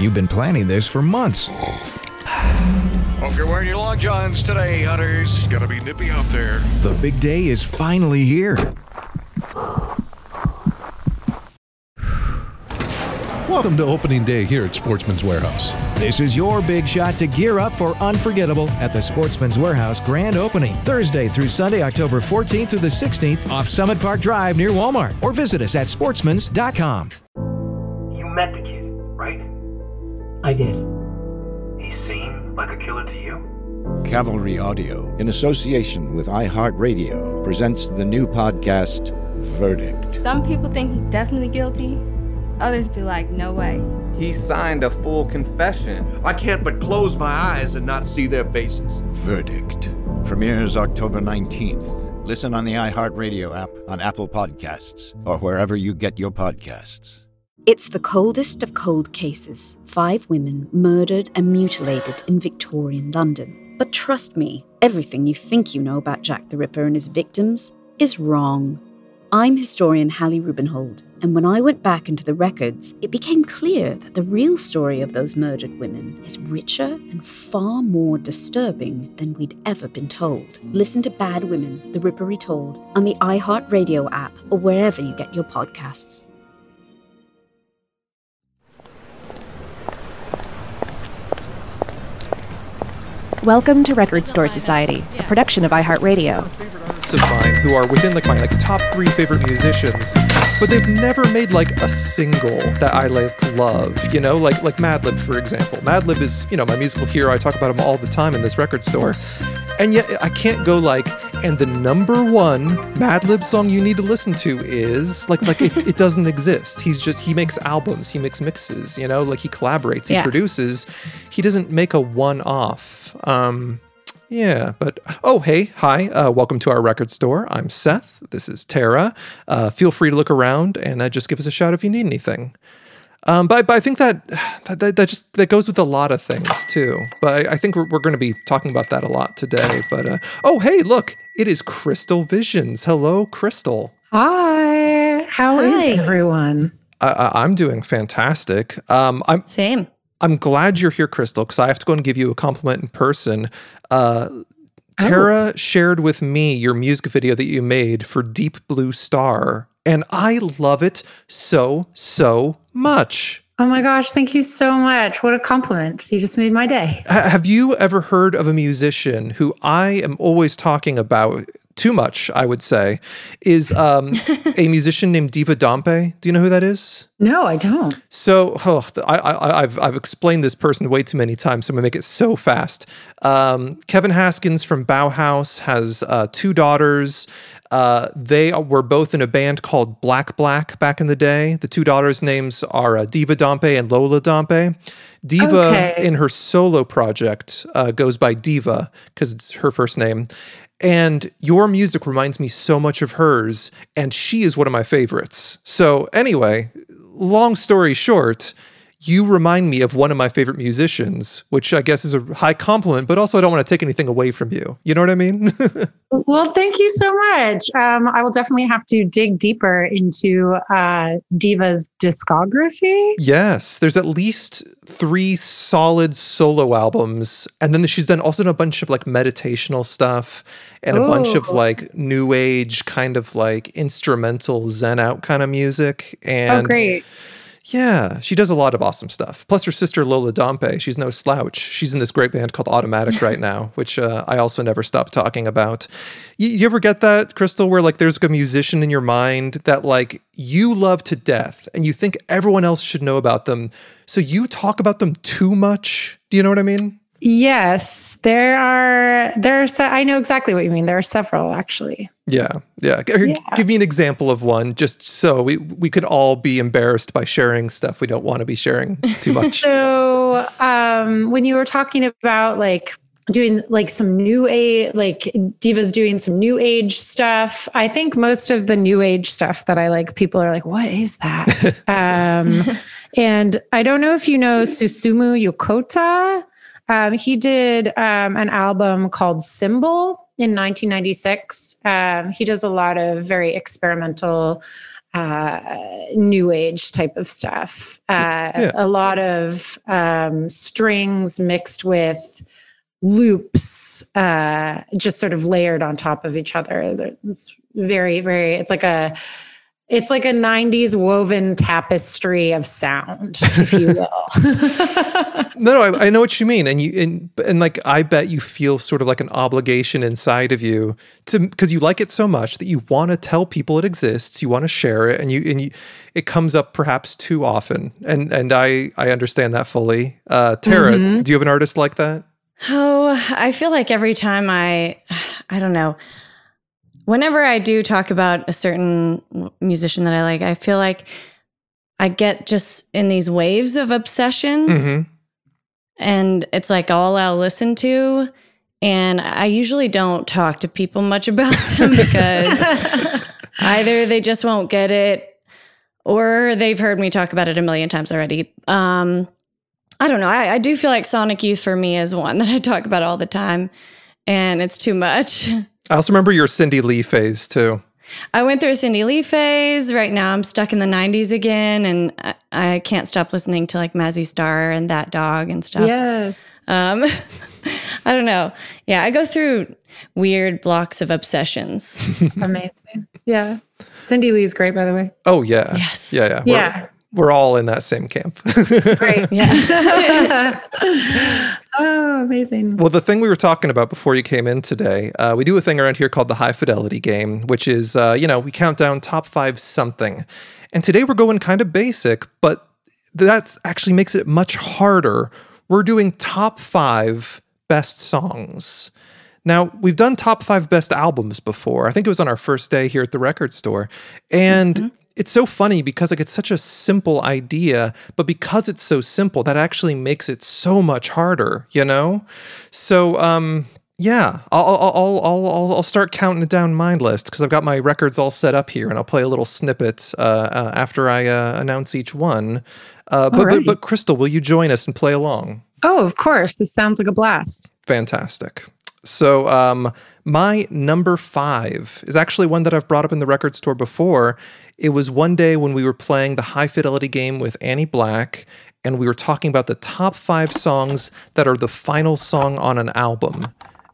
You've been planning this for months. Hope you're wearing your long johns today, hunters. Gonna be nippy out there. The big day is finally here. Welcome to opening day here at Sportsman's Warehouse. This is your big shot to gear up for unforgettable at the Sportsman's Warehouse grand opening, Thursday through Sunday, October 14th through the 16th off Summit Park Drive near Walmart. Or visit us at sportsmans.com. You met the kid, right? I did. He seemed like a killer to you? Cavalry Audio, in association with iHeartRadio, presents the new podcast, Verdict. Some people think he's definitely guilty. Others be like, no way. He signed a full confession. I can't but close my eyes and not see their faces. Verdict. Premieres October 19th. Listen on the iHeartRadio app, on Apple Podcasts, or wherever you get your podcasts. It's the coldest of cold cases. Five women murdered and mutilated in Victorian London. But trust me, everything you think you know about Jack the Ripper and his victims is wrong. I'm historian Hallie Rubenhold, and when I went back into the records, it became clear that the real story of those murdered women is richer and far more disturbing than we'd ever been told. Listen to Bad Women, The Ripper Retold on the iHeartRadio app or wherever you get your podcasts. Welcome to Record Store Society, a production of iHeartRadio. Of mine who are within like my like top three favorite musicians, but they've never made like a single that I like love. You know, like like Madlib for example. Madlib is you know my musical hero. I talk about him all the time in this record store, and yet I can't go like. And the number one Madlib song you need to listen to is like like it, it doesn't exist. He's just he makes albums, he makes mixes. You know, like he collaborates, he Yeah. produces. He doesn't make a one off. Um, yeah, but oh, hey, hi, uh, welcome to our record store. I'm Seth. This is Tara. Uh, feel free to look around and uh, just give us a shout if you need anything. Um, but, but I think that, that that that just that goes with a lot of things too. But I, I think we're, we're going to be talking about that a lot today. But uh, oh, hey, look, it is Krystal Visions. Hello, Krystal. Hi. How is Hi. everyone? I, I, I'm doing fantastic. Um, I'm Same. I'm glad you're here, Krystal, because I have to go and give you a compliment in person. Uh, Tara shared with me your music video that you made for Deep Blue Star, and I love it so, so much. Oh my gosh, thank you so much. What a compliment. You just made my day. Ha- have you ever heard of a musician who I am always talking about too much, I would say, is um, a musician named Diva Dompe? Do you know who that is? No, I don't. So oh, I, I, I've I've explained this person way too many times, so I'm gonna make it so fast. Um, Kevin Haskins from Bauhaus has uh, two daughters. Uh, they were both in a band called Black Black back in the day. The two daughters' names are uh, Diva Dompe and Lola Dompe. Diva, Okay. in her solo project, uh, goes by Diva because it's her first name. And your music reminds me so much of hers, and she is one of my favorites. So, anyway, long story short, you remind me of one of my favorite musicians, which I guess is a high compliment, but also I don't want to take anything away from you. You know what I mean? Well, thank you so much. Um, I will definitely have to dig deeper into uh, Diva's discography. yes, there's at least three solid solo albums, and then she's done also done a bunch of like meditational stuff and a bunch of like new age kind of like instrumental zen out kind of music. And oh, great. Yeah, she does a lot of awesome stuff. Plus, her sister Lola Dompe, she's no slouch. She's in this great band called Automatic right now, which uh, I also never stop talking about. You, you ever get that, Krystal, where like there's a musician in your mind that like you love to death and you think everyone else should know about them, so you talk about them too much? Do you know what I mean? Yes, there are. There are. Se- I know exactly what you mean. There are several actually. Yeah, yeah. G- Give me an example of one, just so we we could all be embarrassed by sharing stuff we don't want to be sharing too much. So, um, when you were talking about like doing like some new age, like Diva's doing some new age stuff, I think most of the new age stuff that I like, people are like, what is that? um, and I don't know if you know Susumu Yokota. Um, he did um, an album called Symbol in 1996. Um, he does a lot of very experimental uh, new age type of stuff. Uh, Yeah. A lot of um, strings mixed with loops, uh, just sort of layered on top of each other. It's very, very. It's like a. It's like a '90s woven tapestry of sound, if you will. No, no, I, I know what you mean, and you and and like I bet you feel sort of like an obligation inside of you to because you like it so much that you want to tell people it exists, you want to share it, and you and you, it comes up perhaps too often, and and I I understand that fully. Uh, Tara, Mhm. do you have an artist like that? Oh, I feel like every time I, I don't know, whenever I do talk about a certain musician that I like, I feel like I get just in these waves of obsessions. Mhm. And it's like all I'll listen to. And I usually don't talk to people much about them because either they just won't get it or they've heard me talk about it a million times already. Um, I don't know. I, I do feel like Sonic Youth for me is one that I talk about all the time, and it's too much. I also remember your Cindy Lee phase too. I went through a Cindy Lee phase. Right now, I'm stuck in the 90s again, and I, I can't stop listening to like Mazzy Star and That Dog and stuff. Yes. Um, I don't know. Yeah, I go through weird blocks of obsessions. Amazing. Yeah. Cindy Lee's great, by the way. Oh yeah, yes, yeah, yeah, We're- Yeah. We're all in that same camp. Great. Yeah. oh, amazing. Well, the thing we were talking about before you came in today, uh, we do a thing around here called the high fidelity game, which is, uh, you know, we count down top five something. And today we're going kind of basic, but that actually makes it much harder. We're doing top five best songs. Now, we've done top five best albums before. I think it was on our first day here at the record store. And it's so funny because like it's such a simple idea, but because it's so simple, that actually makes it so much harder, you know? So um yeah, I'll I'll I'll I'll, I'll, start counting it down my list because I've got my records all set up here, and I'll play a little snippet uh, uh, after I uh, announce each one. Uh, but, but but Krystal, will you join us and play along? Oh, of course. This sounds like a blast. Fantastic. So, um, my number five is actually one that I've brought up in the record store before. It was one day when we were playing the high fidelity game with Annie Black, and we were talking about the top five songs that are the final song on an album.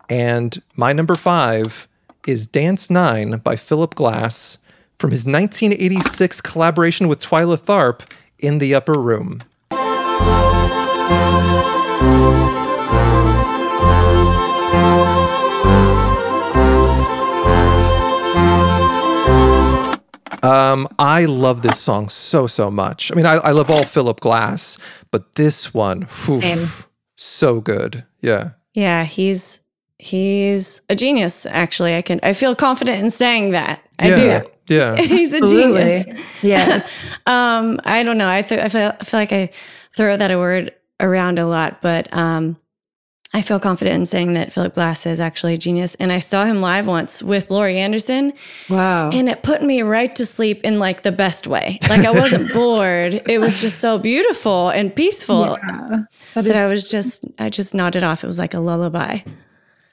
And my number five is Dance Nine by Philip Glass from his 1986 collaboration with Twyla Tharp in the Upper Room. Um, I love this song so so much. I mean, I, I love all Philip Glass, but this one, whew, Same. so good. Yeah. yeah, he's he's a genius. Actually, I can I feel confident in saying that. I yeah. do. Yeah. He's a Absolutely. genius. Yeah. um, I don't know. I, th- I feel I feel like I throw that word around a lot, but um, I feel confident in saying that Philip Glass is actually a genius. And I saw him live once with Laurie Anderson. Wow. And it put me right to sleep in like the best way. Like I wasn't bored. It was just so beautiful and peaceful Yeah. that, That is I was just I just nodded off. It was like a lullaby.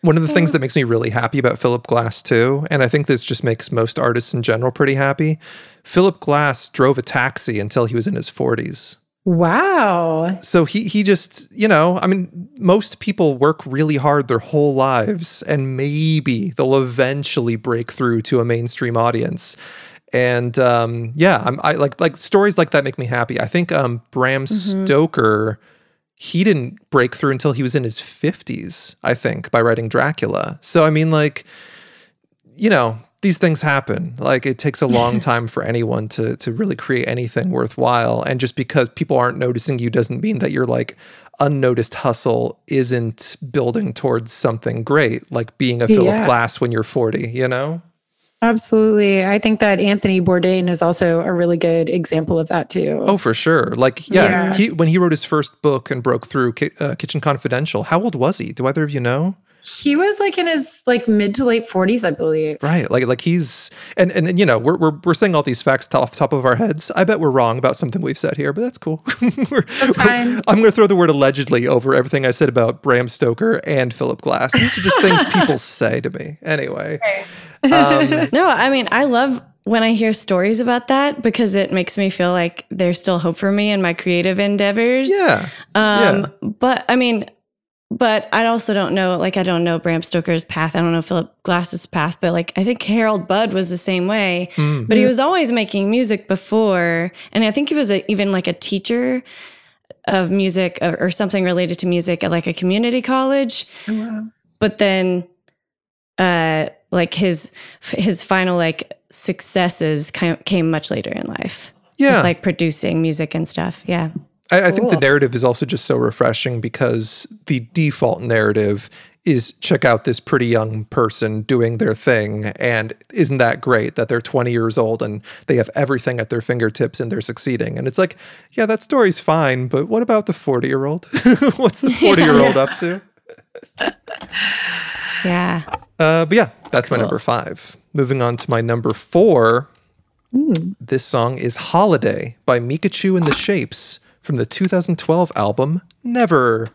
One of the things that makes me really happy about Philip Glass too, and I think this just makes most artists in general pretty happy. Philip Glass drove a taxi until he was in his 40s. Wow. So he he just, you know, I mean, most people work really hard their whole lives and maybe they'll eventually break through to a mainstream audience. And um, yeah, I'm I like like stories like that make me happy. I think um, Bram Stoker he didn't break through until he was in his 50s, I think, by writing Dracula. So I mean like you know, these things happen. Like it takes a long time for anyone to to really create anything worthwhile. And just because people aren't noticing you doesn't mean that your like unnoticed hustle isn't building towards something great, like being a Philip Yeah. Glass when you're 40, you know? Absolutely. I think that Anthony Bourdain is also a really good example of that too. Oh, for sure. Like, yeah, Yeah. he when he wrote his first book and broke through uh, Kitchen Confidential, how old was he? Do either of you know? He was like in his like mid to late 40s, I believe. Right, like like he's and and, and you know we're, we're we're saying all these facts off the top of our heads. I bet we're wrong about something we've said here, but that's cool. We're- I'm going to throw the word allegedly over everything I said about Bram Stoker and Philip Glass. These are just things people say to me. Anyway, um, No, I mean I love when I hear stories about that because it makes me feel like there's still hope for me in my creative endeavors. Yeah. Um, But I mean, but I also don't know, like, I don't know Bram Stoker's path. I don't know Philip Glass's path, but like, I think Harold Budd was the same way. Mm. But he was always making music before. And I think he was a, even like a teacher of music or, or something related to music at like a community college. But then, uh, like his his final like successes came, came much later in life. Yeah. With, like producing music and stuff. Yeah. I, I think the narrative is also just so refreshing because the default narrative is check out this pretty young person doing their thing. And isn't that great that they're 20 years old and they have everything at their fingertips and they're succeeding? And it's like, yeah, that story's fine, but what about the 40 year old? What's the 40 year old up to? Yeah. Uh, but yeah, that's my number five. Moving on to my number four. This song is Holiday by Micachu and the Shapes from the 2012 album Never.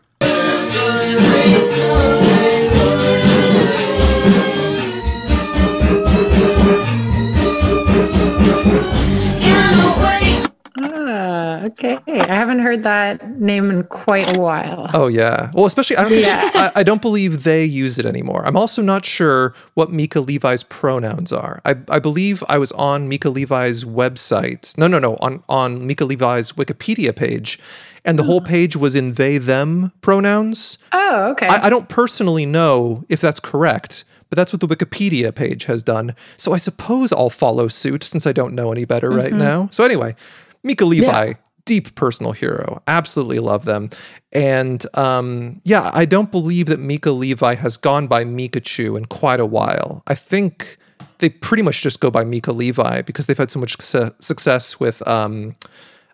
Okay. I haven't heard that name in quite a while. Oh yeah. Well, especially I don't. Yeah. I, I don't believe they use it anymore. I'm also not sure what Mica Levi's pronouns are. I, I believe I was on Mica Levi's website. No, no, no. On on Mica Levi's Wikipedia page, and the whole page was in they them pronouns. Oh, okay. I, I don't personally know if that's correct, but that's what the Wikipedia page has done. So I suppose I'll follow suit since I don't know any better right Mhm. now. So anyway, Mica Levi, Yeah. Deep personal hero. Absolutely love them. And um, yeah, I don't believe that Mica Levi has gone by Micachu in quite a while. I think they pretty much just go by Mica Levi because they've had so much su- success with um,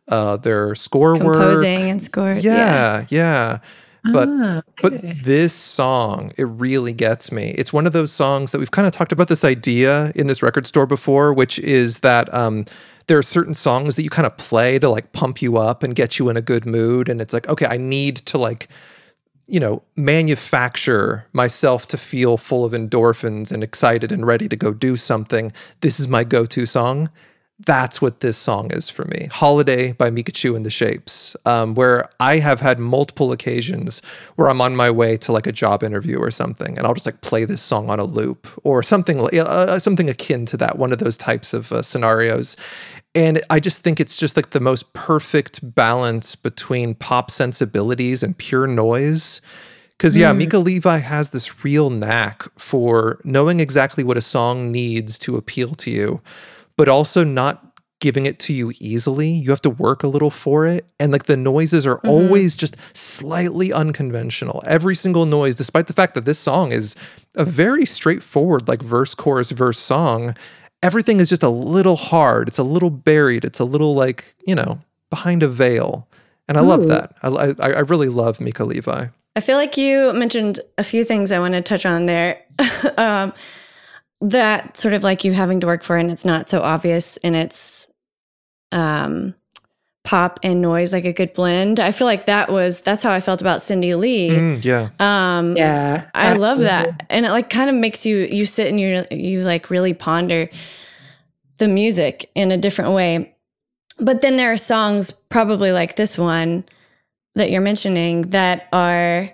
uh, their score work. Composing and scores. Yeah, yeah. But Ah, but this song, it really gets me. It's one of those songs that we've kind of talked about this idea in this record store before, which is that um, there are certain songs that you kind of play to like pump you up and get you in a good mood. And it's like, okay, I need to like, you know, manufacture myself to feel full of endorphins and excited and ready to go do something. This is my go-to song that's what this song is for me. Holiday by Micachu and the Shapes, um, where I have had multiple occasions where I'm on my way to like a job interview or something, and I'll just like play this song on a loop or something like uh, something akin to that, one of those types of uh, scenarios. And I just think it's just like the most perfect balance between pop sensibilities and pure noise. Because, yeah, Mm. Mica Levi has this real knack for knowing exactly what a song needs to appeal to you, but also not giving it to you easily. You have to work a little for it. And like the noises are always just slightly unconventional. Every single noise, despite the fact that this song is a very straightforward, like verse, chorus, verse song, everything is just a little hard. It's a little buried. It's a little like, you know, behind a veil. And I love that. I, I, I really love Mica Levi. I feel like you mentioned a few things I want to touch on there. um, that sort of like you having to work for, it and it's not so obvious in its um, pop and noise, like a good blend. I feel like that was that's how I felt about Cindy Lee. Mm, yeah. Um, yeah, I love that, and it like kind of makes you you sit and you you like really ponder the music in a different way. But then there are songs, probably like this one that you're mentioning, that are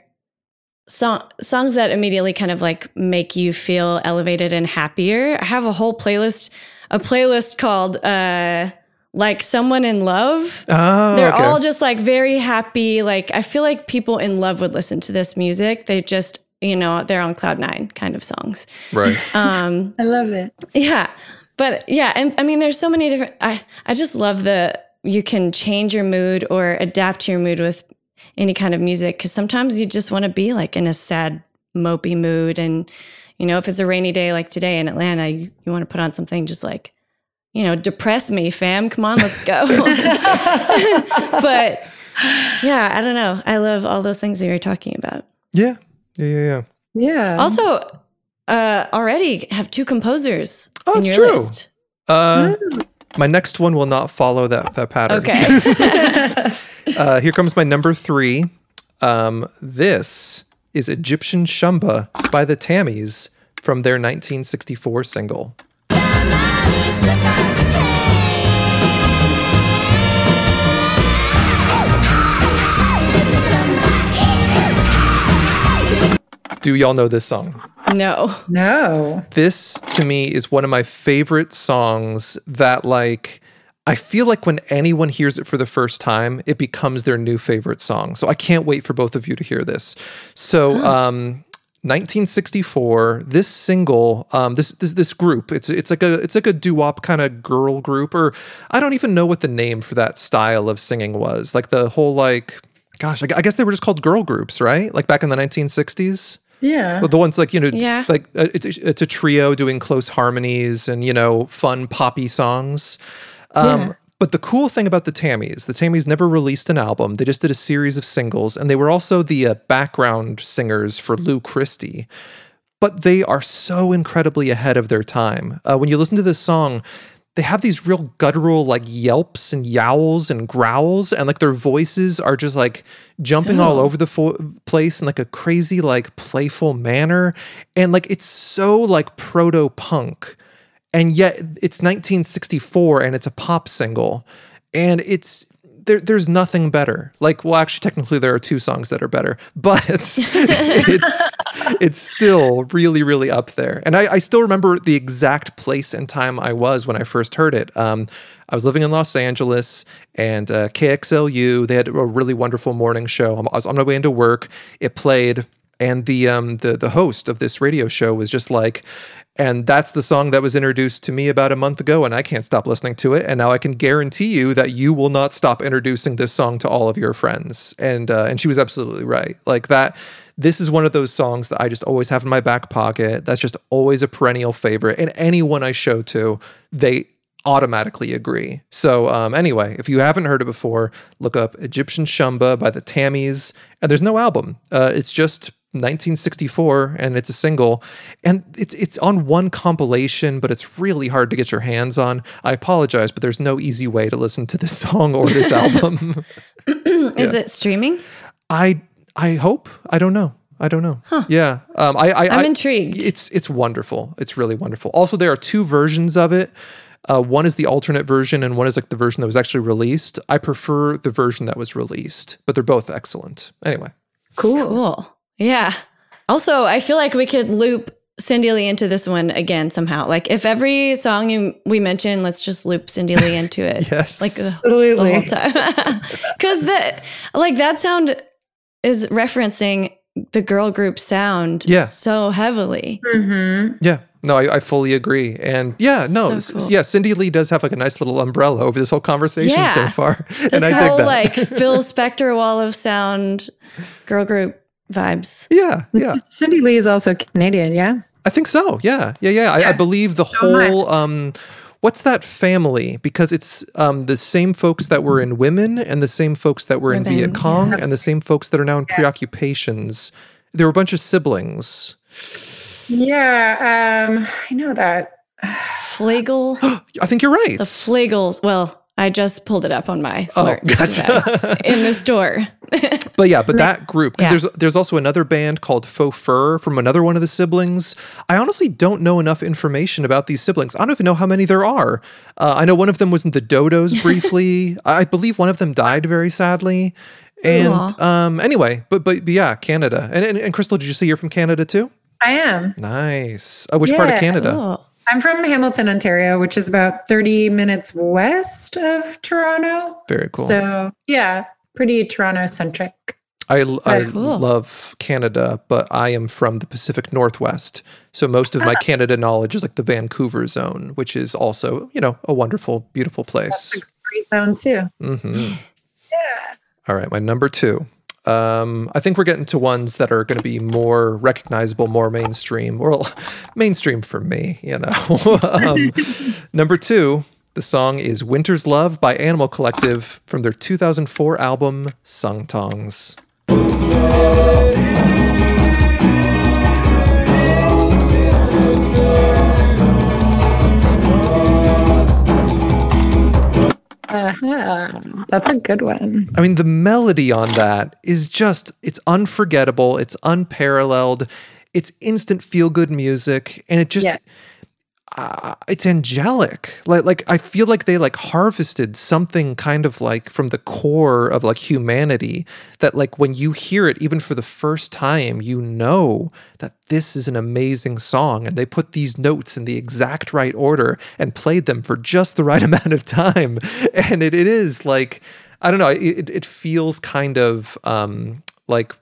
song, songs that immediately kind of like make you feel elevated and happier. I have a whole playlist, a playlist called uh, like someone in love. Oh, They're okay. all just like very happy. Like I feel like people in love would listen to this music. They just, you know, they're on cloud nine kind of songs. Right. Um, I love it. yeah. But yeah, and I mean there's so many different I I just love the you can change your mood or adapt to your mood with any kind of music cuz sometimes you just want to be like in a sad mopey mood and you know if it's a rainy day like today in Atlanta you, you want to put on something just like you know depress me fam come on let's go but yeah I don't know I love all those things that you're talking about Yeah. Yeah, yeah, yeah. Yeah. also uh already have two composers Oh, in your true. list Uh, my next one will not follow that that pattern. Okay. uh, here comes my number three. Um, this is Egyptian Shumba by the Tammys from their 1964 single. Do y'all know this song? No. No. This to me is one of my favorite songs that like I feel like when anyone hears it for the first time, it becomes their new favorite song. So I can't wait for both of you to hear this. So um 1964, this single, um, this this this group, it's it's like a it's like a doo-wop kind of girl group, or I don't even know what the name for that style of singing was. Like the whole like, gosh, I, I guess they were just called girl groups, right? Like back in the 1960s. Yeah. The ones like you know, Yeah. like uh, it's, it's a trio doing close harmonies and you know, fun poppy songs. Um, Yeah. But the cool thing about the Tammys, the Tammys never released an album. They just did a series of singles, and they were also the uh, background singers for Lou Christie. But they are so incredibly ahead of their time. Uh, when you listen to this song, they have these real guttural like yelps and yowls and growls, and like their voices are just like jumping all over the fo- place in like a crazy, like playful manner. And like it's so like proto punk and yet it's 1964 and it's a pop single. And it's there, there's nothing better. Like well actually technically there are two songs that are better but it's it's still really really up there. And I, I still remember the exact place and time i was when i first heard it. Um, i was living in los angeles and uh, kxlu they had a really wonderful morning show. I was on my way into work. It played and the um the the host of this radio show was just like and that's the song that was introduced to me about a month ago and I can't stop listening to it. And now I can guarantee you that you will not stop introducing this song to all of your friends. And uh, and she was absolutely right. Like that this is one of those songs that I just always have in my back pocket. That's just always a perennial favorite. And anyone I show to they automatically agree. So um, anyway, if you haven't heard it before, look up Egyptian Shumba by the Tammys, and there's no album. Uh, it's just 1964, and it's a single, and it's it's on one compilation, but it's really hard to get your hands on. I apologize, but there's no easy way to listen to this song or this album. Is it streaming? I I hope. I don't know. I don't know. Yeah. Um, I, I, I'm I- intrigued. It's it's wonderful. It's really wonderful. Also, there are two versions of it. Uh, one is the alternate version, and one is like the version that was actually released. I prefer the version that was released, but they're both excellent. Anyway, Cool. Cool. Yeah. Also, I feel like we could loop Cindy Lee into this one again somehow. Like if every song you, we mention, let's just loop Cindy Lee into it. Yes. Like the, the Absolutely. whole time. Because that, like that sound is referencing the girl group sound Yeah. so heavily. Mm-hmm. yeah, no, I, I fully agree, and yeah, no, So cool. yeah, Cindy Lee does have like a nice little umbrella over this whole conversation Yeah. so far, This and I dig whole that. like Phil Spector wall of sound girl group vibes. yeah, yeah. Cindy Lee is also Canadian, yeah? I think so. Yeah. Yeah. Yeah. I, I believe the whole, um, what's that family? Because it's um, the same folks that were in Women and the same folks that were in Women, Viet Cong and the same folks that are now in preoccupations. There were a bunch of siblings. Yeah, um, I know that. Flegel. I think you're right. The Flegels. Well, I just pulled it up on my Oh, smart gotcha. device in the store. But yeah, but that group, because Yeah. there's there's also another band called Faux Fur from another one of the siblings. I honestly don't know enough information about these siblings. I don't even know how many there are. Uh, I know one of them was in the Dodos briefly. I believe one of them died very sadly. And um, anyway, but, but but yeah, Canada. And, and and Krystal, did you say you're from Canada too? I am. Nice. Uh, which part of Canada? Cool. I'm from Hamilton, Ontario, which is about 30 minutes west of Toronto. Very cool. So, yeah, pretty Toronto centric. I, I Cool. love Canada, but I am from the Pacific Northwest. So most of my Canada knowledge is like the Vancouver zone, which is also, you know, a wonderful, beautiful place. Great zone, too. hmm Yeah. All right, my number two. Um, I think we're getting to ones that are going to be more recognizable, more mainstream. Well, mainstream for me, you know. um, number two, the song is Winter's Love by Animal Collective from their 2004 album Sung Tongs. Uh-huh. That's a good one. I mean, the melody on that is just, it's unforgettable. It's unparalleled. It's instant feel good music. And it just, Yeah. Uh, it's angelic. Like like I feel like they like harvested something kind of like from the core of like humanity that like when you hear it even for the first time, you know that this is an amazing song and they put these notes in the exact right order and played them for just the right amount of time. And it, it is like I don't know, it it feels kind of um like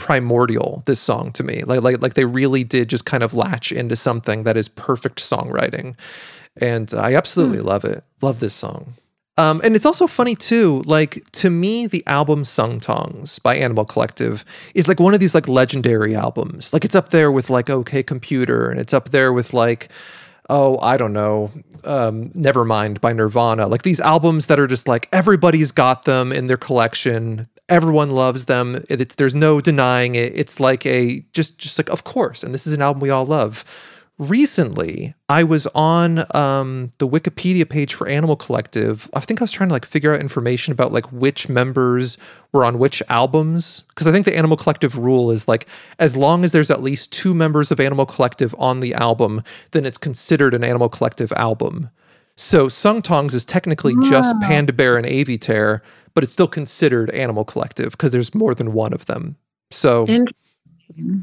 primordial this song to me like like like they really did just kind of latch into something that is perfect songwriting and i absolutely mm. love it love this song um, and it's also funny too like to me the album sung tongs by animal collective is like one of these like legendary albums like it's up there with like okay computer and it's up there with like oh, I don't know, um, Nevermind by Nirvana. Like these albums that are just like everybody's got them in their collection. Everyone loves them. It's there's no denying it. It's like a just just like of course, and this is an album we all love recently I was on um, the Wikipedia page for Animal Collective. I think I was trying to like figure out information about like which members were on which albums because I think the Animal Collective rule is like as long as there's at least two members of Animal Collective on the album, then it's considered an Animal Collective album. So Sung Tongs is technically just Panda Bear and Avey Tare, but it's still considered Animal Collective because there's more than one of them. So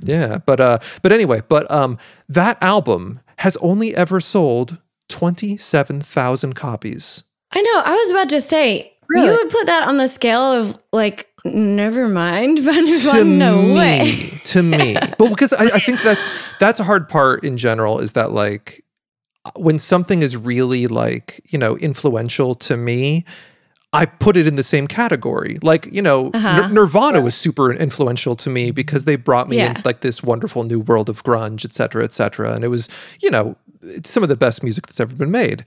yeah, but uh, but anyway, but um, that album has only ever sold twenty seven thousand copies. I know. I was about to say really? you would put that on the scale of like never mind, but to no me, way. to me, but because I, I think that's that's a hard part in general is that like when something is really like you know influential to me I put it in the same category. Like, you know, uh-huh. N- Nirvana yeah. was super influential to me because they brought me yeah. into like this wonderful new world of grunge, et cetera, et cetera. And it was, you know, it's some of the best music that's ever been made.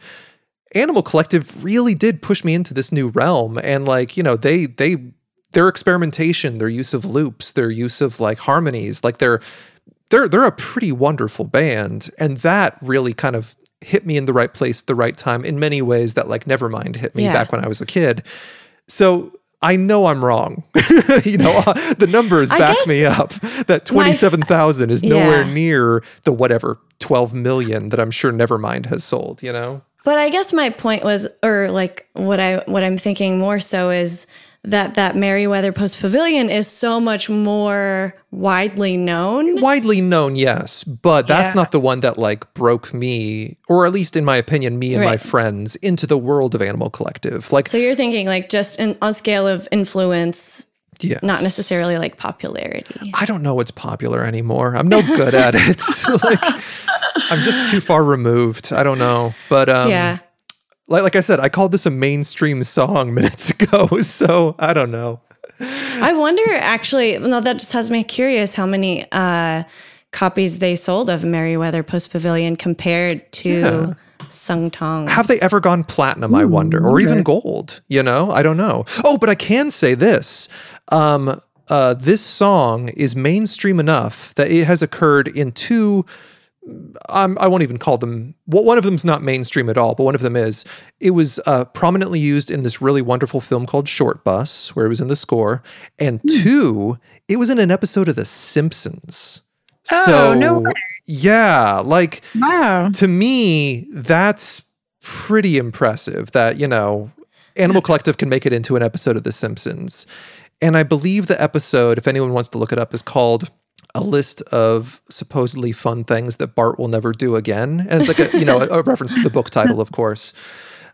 Animal Collective really did push me into this new realm. And like, you know, they, they, their experimentation, their use of loops, their use of like harmonies, like they're, they're, they're a pretty wonderful band. And that really kind of hit me in the right place at the right time in many ways that like Nevermind hit me yeah. back when I was a kid. So I know I'm wrong. you know, the numbers back me up. That 27,000 is nowhere yeah. near the whatever 12 million that I'm sure Nevermind has sold, you know? But I guess my point was or like what I what I'm thinking more so is that that Merriweather Post Pavilion is so much more widely known. Widely known, yes, but that's yeah. not the one that like broke me, or at least in my opinion, me and right. my friends into the world of Animal Collective. Like, so you're thinking like just in, on scale of influence. Yes. Not necessarily like popularity. I don't know what's popular anymore. I'm no good at it. like I'm just too far removed. I don't know. But um yeah like, like I said, I called this a mainstream song minutes ago. So I don't know. I wonder actually, no, that just has me curious how many uh, copies they sold of Merriweather Post Pavilion compared to yeah. Sung Tongs. Have they ever gone platinum, I wonder, or even gold? You know, I don't know. Oh, but I can say this. Um, uh, this song is mainstream enough that it has occurred in two um, I won't even call them. Well, one of them's not mainstream at all, but one of them is. It was uh, prominently used in this really wonderful film called Shortbus, where it was in the score. And mm. two, it was in an episode of The Simpsons. Oh so, no! Way. Yeah, like wow. To me, that's pretty impressive. That you know, Animal Collective can make it into an episode of The Simpsons. And I believe the episode, if anyone wants to look it up, is called a list of supposedly fun things that Bart will never do again. And it's like a, you know, a, a reference to the book title, of course.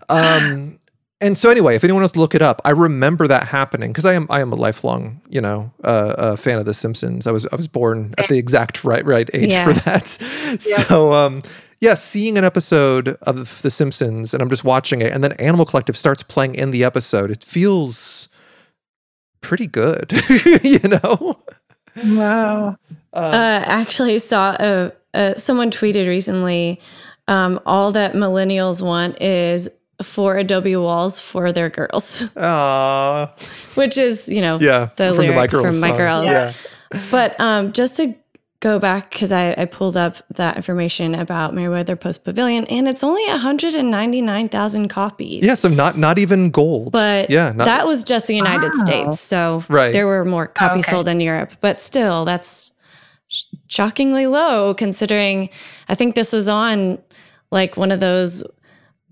Um, and so anyway, if anyone wants to look it up, I remember that happening because I am I am a lifelong you know uh, uh, fan of The Simpsons. I was I was born at the exact right right age yeah. for that. Yeah. So um, yeah, seeing an episode of The Simpsons and I'm just watching it, and then Animal Collective starts playing in the episode. It feels pretty good, you know. Wow. Um, uh, actually, saw a, a, someone tweeted recently. Um, all that millennials want is four Adobe walls for their girls. Aww. Which is, you know, yeah, the from lyrics the My Girls from My Girls. Yeah. But um, just to go back, because I, I pulled up that information about Merriweather Post Pavilion, and it's only 199,000 copies. Yeah, so not not even gold. But yeah, not, that was just the United wow. States. So right. there were more copies okay. sold in Europe. But still, that's shockingly low considering I think this is on like one of those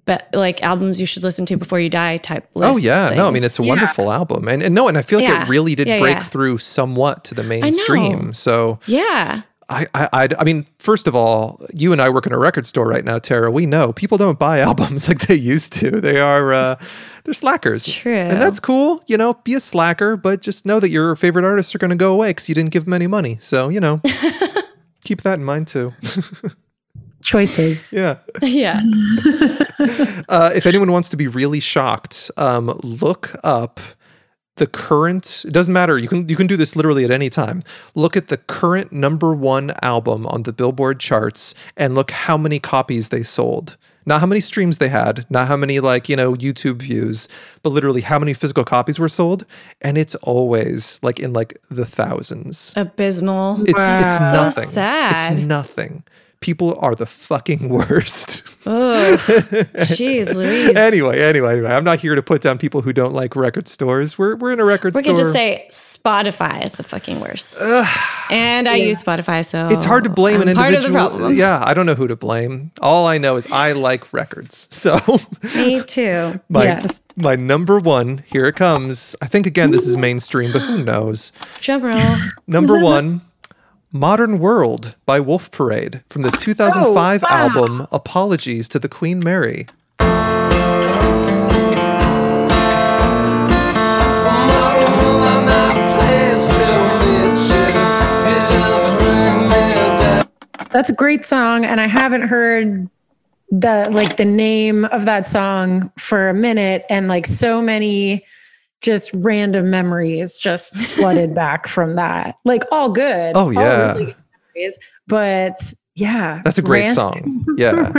be- like albums you should listen to before you die type lists. Oh yeah, no, I mean it's a wonderful album, and and no, and I feel like Yeah. it really did Yeah, break yeah. through somewhat to the mainstream. So Yeah. I, I, I, I mean, first of all, you and I work in a record store right now, Tara. We know people don't buy albums like they used to. They are, uh, they're slackers. True. And that's cool. You know, be a slacker, but just know that your favorite artists are going to go away because you didn't give them any money. So, you know, keep that in mind too. Choices. yeah. yeah. Uh, if anyone wants to be really shocked, um, look up the current. It doesn't matter. You can you can do this literally at any time. Look at the current number one album on the Billboard charts and look how many copies they sold. Not how many streams they had, not how many like you know YouTube views, but literally how many physical copies were sold, and it's always like in like the thousands. Abysmal. It's it's so nothing. sad. It's nothing. People are the fucking worst. Oh, jeez, Louise. anyway, anyway, anyway, I'm not here to put down people who don't like record stores. We're we're in a record store. We store. could just say Spotify is the fucking worst. and I use Spotify, so it's hard to blame I'm an part of the individual. problem. Yeah, I don't know who to blame. All I know is I like records. So Me too. my Yes. my number one, here it comes. I think again this is mainstream, but who knows? Drum roll. Number one, Modern World by Wolf Parade from the 2005 Oh, wow. album Apologies to the Queen Mary. That's a great song, and I haven't heard the like the name of that song for a minute, and like so many just random memories just flooded back from that. Like all good. Oh, yeah. really good memories, but yeah, That's a great ran- song. Yeah.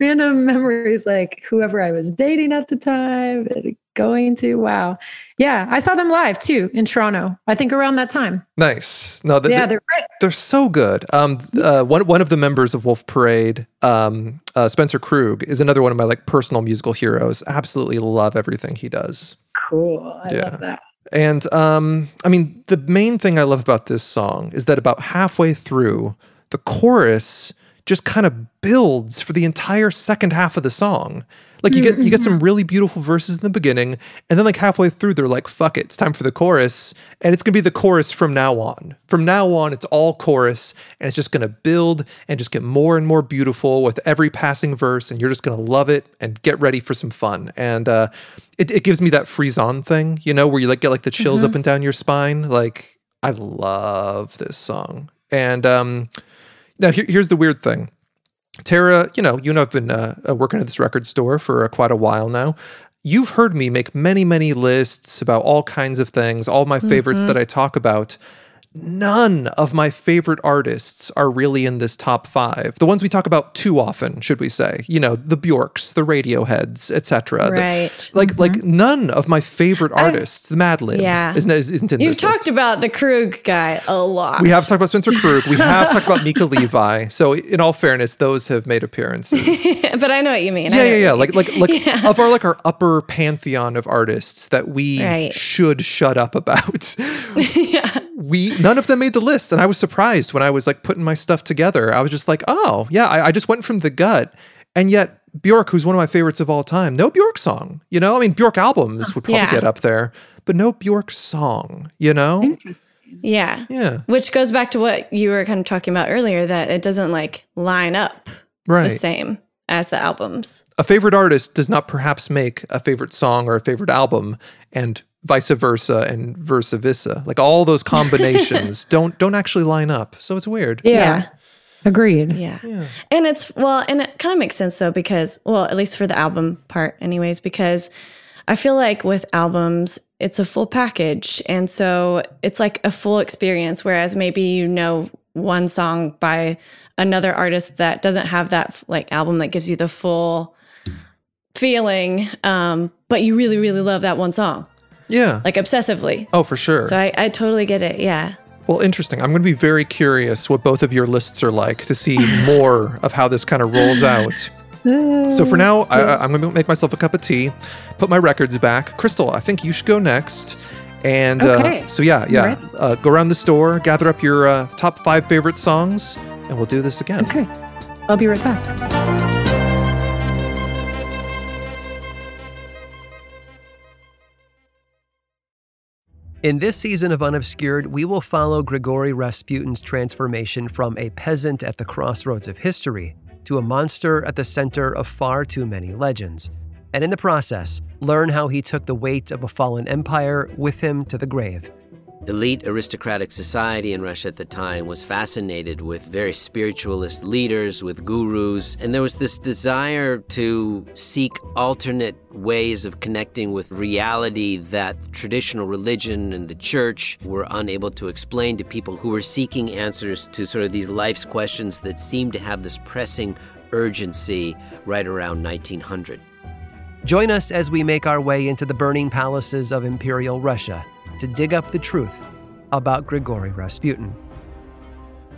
random memories like whoever I was dating at the time, and going to. Wow, yeah, I saw them live too in Toronto. I think around that time. Nice. No, th- yeah, th- they're great. They're so good. Um, uh, one one of the members of Wolf Parade, um, uh, Spencer Krug, is another one of my like personal musical heroes. Absolutely love everything he does. Cool. I Yeah. love that. And um, I mean, the main thing I love about this song is that about halfway through, the chorus just kind of builds for the entire second half of the song. Like you get you get some really beautiful verses in the beginning, and then like halfway through, they're like, "Fuck it, it's time for the chorus," and it's gonna be the chorus from now on. From now on, it's all chorus, and it's just gonna build and just get more and more beautiful with every passing verse, and you're just gonna love it and get ready for some fun. And uh, it, it gives me that freeze on thing, you know, where you like get like the chills up and down your spine. Like I love this song. And um, now here, here's the weird thing. Tara, you know, you and I've been uh, uh, working at this record store for uh, quite a while now. You've heard me make many, many lists about all kinds of things, all my favorites that I talk about. None of my favorite artists are really in this top five. The ones we talk about too often, should we say? You know, the Bjorks, the Radioheads, etc. Right. Like, like mm-hmm. none of my favorite artists, the Madlib, Yeah. isn't, isn't in You've this list. talked about the Krug guy a lot. We have talked about Spencer Krug. We have talked about Mica Levi. So, in all fairness, those have made appearances. but I know what you mean. Yeah, yeah, yeah. Like, like, like Yeah. of our like our upper pantheon of artists that we Right. should shut up about. yeah. We none of them made the list, and I was surprised when I was like putting my stuff together. I was just like, oh yeah, I, I just went from the gut, and yet Bjork, who's one of my favorites of all time, no Bjork song. You know, I mean, Bjork albums would probably Yeah. get up there, but no Bjork song. You know, Interesting. Yeah. yeah, Which goes back to what you were kind of talking about earlier that it doesn't like line up right. the same as the albums. a favorite artist does not perhaps make a favorite song or a favorite album and vice versa and versa versa like all those combinations don't don't actually line up so it's weird Yeah. Agreed. Yeah. And it's, well, and it kind of makes sense though, because, well, at least for the album part, anyways, because I feel like with albums, it's a full package. And so it's like a full experience. Whereas maybe you know one song by another artist that doesn't have that like album that gives you the full feeling, um, but you really, really love that one song, yeah like obsessively. oh for sure So I, I totally get it. Yeah. well interesting i'm going to be very curious what both of your lists are like to see more of how this kind of rolls out so for now I, i'm going to make myself a cup of tea put my records back krystal i think you should go next and Okay. uh, so yeah yeah Right. uh, go around the store gather up your uh, top five favorite songs and we'll do this again Okay. I'll be right back. In this season of Unobscured, we will follow Grigory Rasputin's transformation from a peasant at the crossroads of history to a monster at the center of far too many legends. And in the process, learn how he took the weight of a fallen empire with him to the grave. Elite aristocratic society in Russia at the time was fascinated with very spiritualist leaders, with gurus, and there was this desire to seek alternate ways of connecting with reality that traditional religion and the church were unable to explain to people who were seeking answers to sort of these life's questions that seemed to have this pressing urgency right around 1900. Join us as we make our way into the burning palaces of Imperial Russia to dig up the truth about Grigory Rasputin.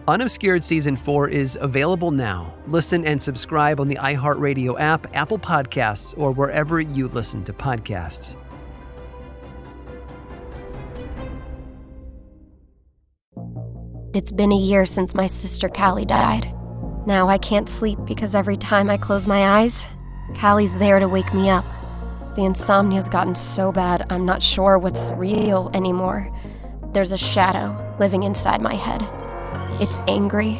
Unobscured Season 4 is available now. Listen and subscribe on the iHeartRadio app, Apple Podcasts, or wherever you listen to podcasts. It's been a year since my sister Callie died. Now I can't sleep because every time I close my eyes, Callie's there to wake me up. The insomnia's gotten so bad, I'm not sure what's real anymore. There's a shadow living inside my head. It's angry,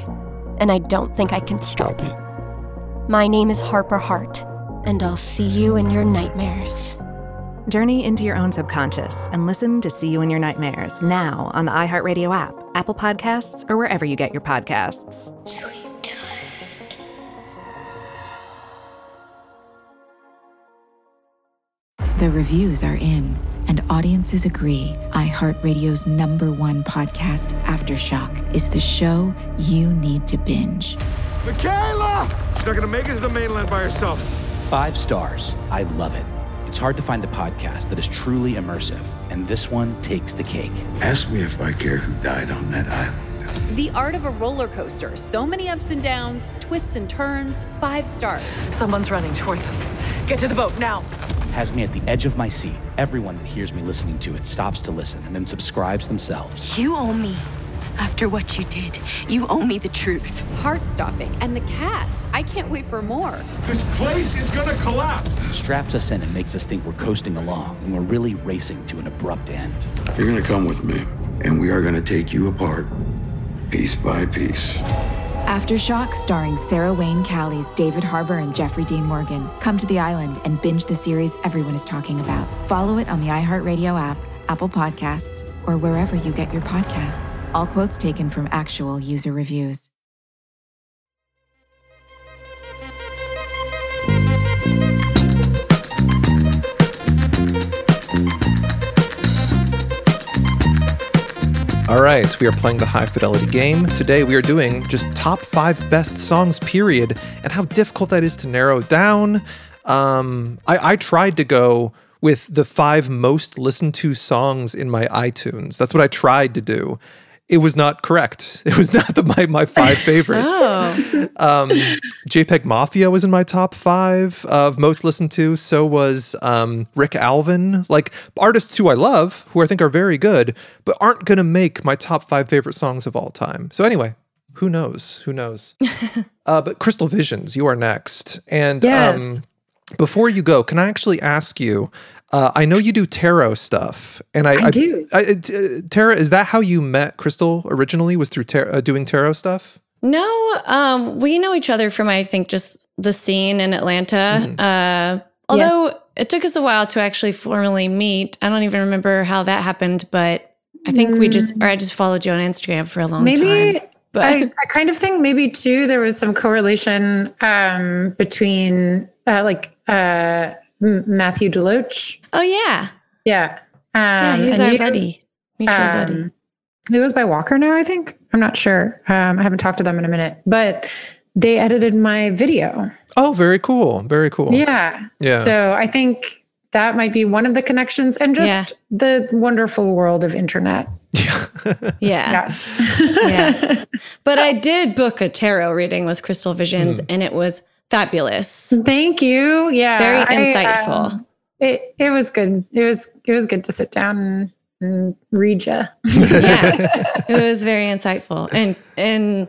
and I don't think I can stop it. My name is Harper Hart, and I'll see you in your nightmares. Journey into your own subconscious and listen to See You in Your Nightmares now on the iHeartRadio app, Apple Podcasts, or wherever you get your podcasts. The reviews are in, and audiences agree. iHeartRadio's number one podcast, Aftershock, is the show you need to binge. Michaela! She's not gonna make it to the mainland by herself. Five stars. I love it. It's hard to find a podcast that is truly immersive, and this one takes the cake. Ask me if I care who died on that island. The art of a roller coaster. So many ups and downs, twists and turns. Five stars. Someone's running towards us. Get to the boat now. Has me at the edge of my seat. Everyone that hears me listening to it stops to listen and then subscribes themselves. You owe me. After what you did, you owe me the truth. Heart stopping. And the cast. I can't wait for more. This place is gonna collapse. Straps us in and makes us think we're coasting along when we're really racing to an abrupt end. You're gonna come with me, and we are gonna take you apart, piece by piece. Aftershock, starring Sarah Wayne Callies, David Harbour, and Jeffrey Dean Morgan. Come to the island and binge the series everyone is talking about. Follow it on the iHeartRadio app, Apple Podcasts, or wherever you get your podcasts. All quotes taken from actual user reviews. All right, we are playing the high fidelity game. Today we are doing just top five best songs, period, and how difficult that is to narrow down. Um, I, I tried to go with the five most listened to songs in my iTunes. That's what I tried to do. It was not correct. It was not the, my my five favorites. Oh. Um, JPEG Mafia was in my top five of most listened to. So was um, Rick Alvin, like artists who I love, who I think are very good, but aren't going to make my top five favorite songs of all time. So anyway, who knows? Who knows? uh, but Krystal Visions, you are next. And Yes. um, before you go, can I actually ask you? Uh, I know you do tarot stuff, and I, I do. I, uh, t- Tara, is that how you met Krystal originally? Was through tar- uh, doing tarot stuff? No, um, we know each other from I think just the scene in Atlanta. Uh, although it took us a while to actually formally meet. I don't even remember how that happened, but I think we just or I just followed you on Instagram for a long maybe time. But I, I kind of think maybe too there was some correlation um, between uh, like uh, M- Matthew Deloach. oh yeah, Yeah. Um, yeah, he's and our you- buddy, mutual um, buddy. He goes by Walker now, I think. I'm not sure. Um, I haven't talked to them in a minute, but they edited my video. Oh, very cool. Very cool. Yeah. Yeah. So I think that might be one of the connections and just the wonderful world of internet. Yeah. yeah. yeah. But I did book a tarot reading with Krystal Visions Hmm. and it was fabulous. Thank you. Yeah. Very I, insightful. um, it it was good. It was it was good to sit down and, and read you. yeah. It was very insightful and and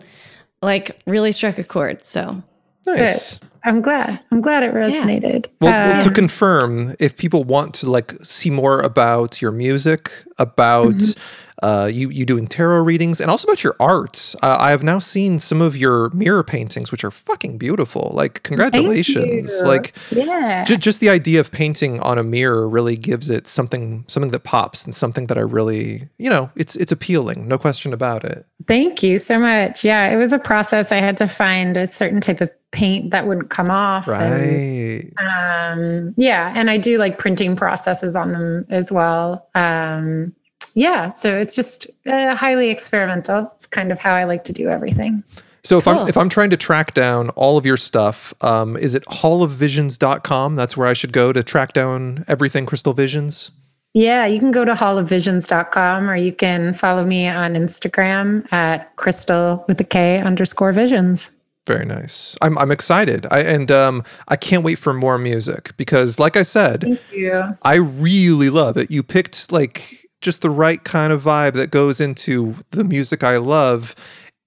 like really struck a chord. So Nice. I'm glad. I'm glad it resonated. Well, well, to Um, confirm, if people want to like see more about your music, about Mm-hmm. Uh, you you doing tarot readings, and also about your art, uh, I have now seen some of your mirror paintings, which are fucking beautiful. Like, congratulations! Like, Yeah. ju- just the idea of painting on a mirror really gives it something something that pops and something that I really, you know, it's it's appealing, no question about it. Thank you so much. Yeah, it was a process. I had to find a certain type of paint that wouldn't come off. and, Right. um, yeah, and I do like printing processes on them as well. Um, yeah, so it's just uh, highly experimental. It's kind of how I like to do everything. So if Cool. I'm if I'm trying to track down all of your stuff, um, is it hallofvisions.com? That's where I should go to track down everything Krystal Visions. Yeah, you can go to hallofvisions.com or you can follow me on Instagram at crystal with a K underscore visions. Very nice. I'm I'm excited. I and um I can't wait for more music because like I said, Thank you. I really love it. You picked like just the right kind of vibe that goes into the music I love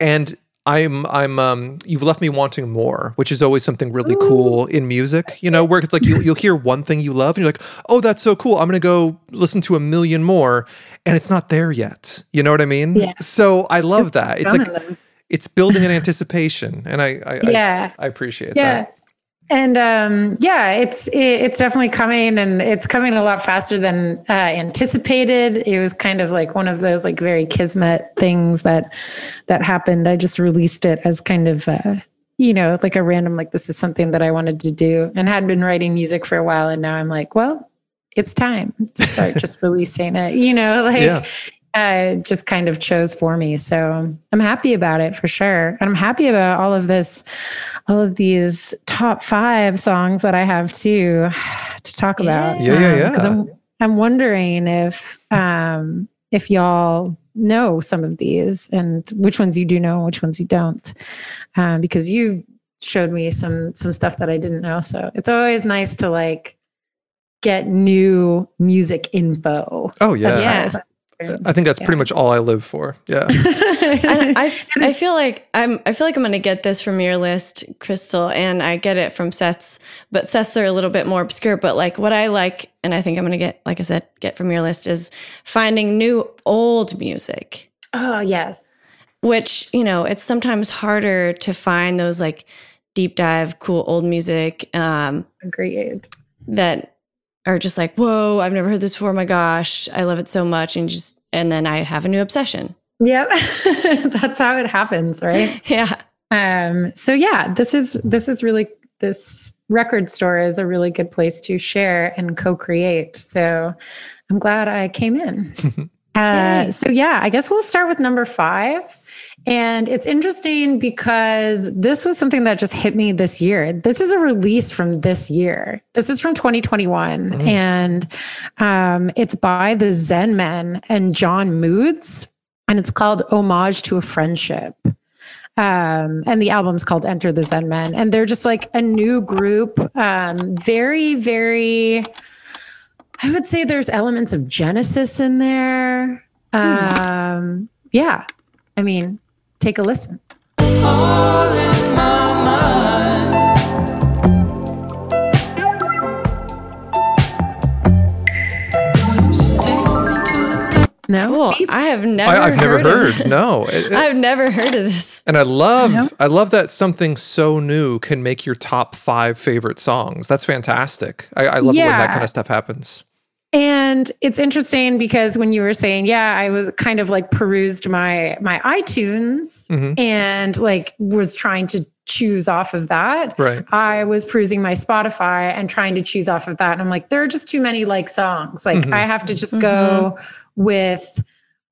and I'm I'm um you've left me wanting more, which is always something really cool in music, you know, where it's like you you'll hear one thing you love and you're like, "Oh, that's so cool. I'm going to go listen to a million more." And it's not there yet. You know what I mean? Yeah. So I love that. It's like Some of them. it's building an anticipation and I I I- Yeah. I, appreciate yeah that. And um yeah it's it, it's definitely coming and it's coming a lot faster than uh anticipated. It was kind of like one of those like very kismet things that that happened. I just released it as kind of uh you know like a random like this is something that i wanted to do and had been writing music for a while. And now i'm like well it's time to start just releasing it you know like Yeah. Uh, just kind of chose for me. So I'm happy about it for sure. And I'm happy about all of this, all of these top five songs that I have too to talk about. Yeah, yeah, Because yeah. I'm, I'm wondering if, um, if y'all know some of these and which ones you do know and which ones you don't, um, because you showed me some some stuff that I didn't know. So it's always nice to like get new music info. Oh yeah. as far as I'm I think that's pretty much all I live for. Yeah. I, I, I feel like I'm I feel like I'm gonna get this from your list, Krystal, and I get it from Seth's, but Seth's are a little bit more obscure. But like what I like, and I think I'm gonna get, like I said, get from your list is finding new old music. Oh yes. Which, you know, it's sometimes harder to find those like deep dive, cool old music. Um Agreed. that are just like, whoa, I've never heard this before. My gosh, I love it so much. And just and then I have a new obsession. Yep. That's how it happens, right? yeah. Um, so yeah, this is this is really this record store is a really good place to share and co-create. So I'm glad I came in. Uh, so yeah, I guess we'll start with number five. And it's interesting because this was something that just hit me this year. This is a release from this year. This is from 2021. And um, it's by the Zen Men and John Moods. And it's called Homage to a Friendship. Um, and the album's called Enter the Zen Men. And they're just like a new group. Um, very, very I would say there's elements of Genesis in there. Um, yeah. I mean, take a listen. No, cool. I have never. I, I've never heard. of heard. No. It- it- I've never heard of this. and I love I love that something so new can make your top five favorite songs. That's fantastic. I, I love it when that kind of stuff happens. And it's interesting because when you were saying, yeah, I was kind of like perused my my iTunes Mhm. and like was trying to choose off of that. Right. I was perusing my Spotify and trying to choose off of that. And I'm like, there are just too many like songs. Like Mhm. I have to just go with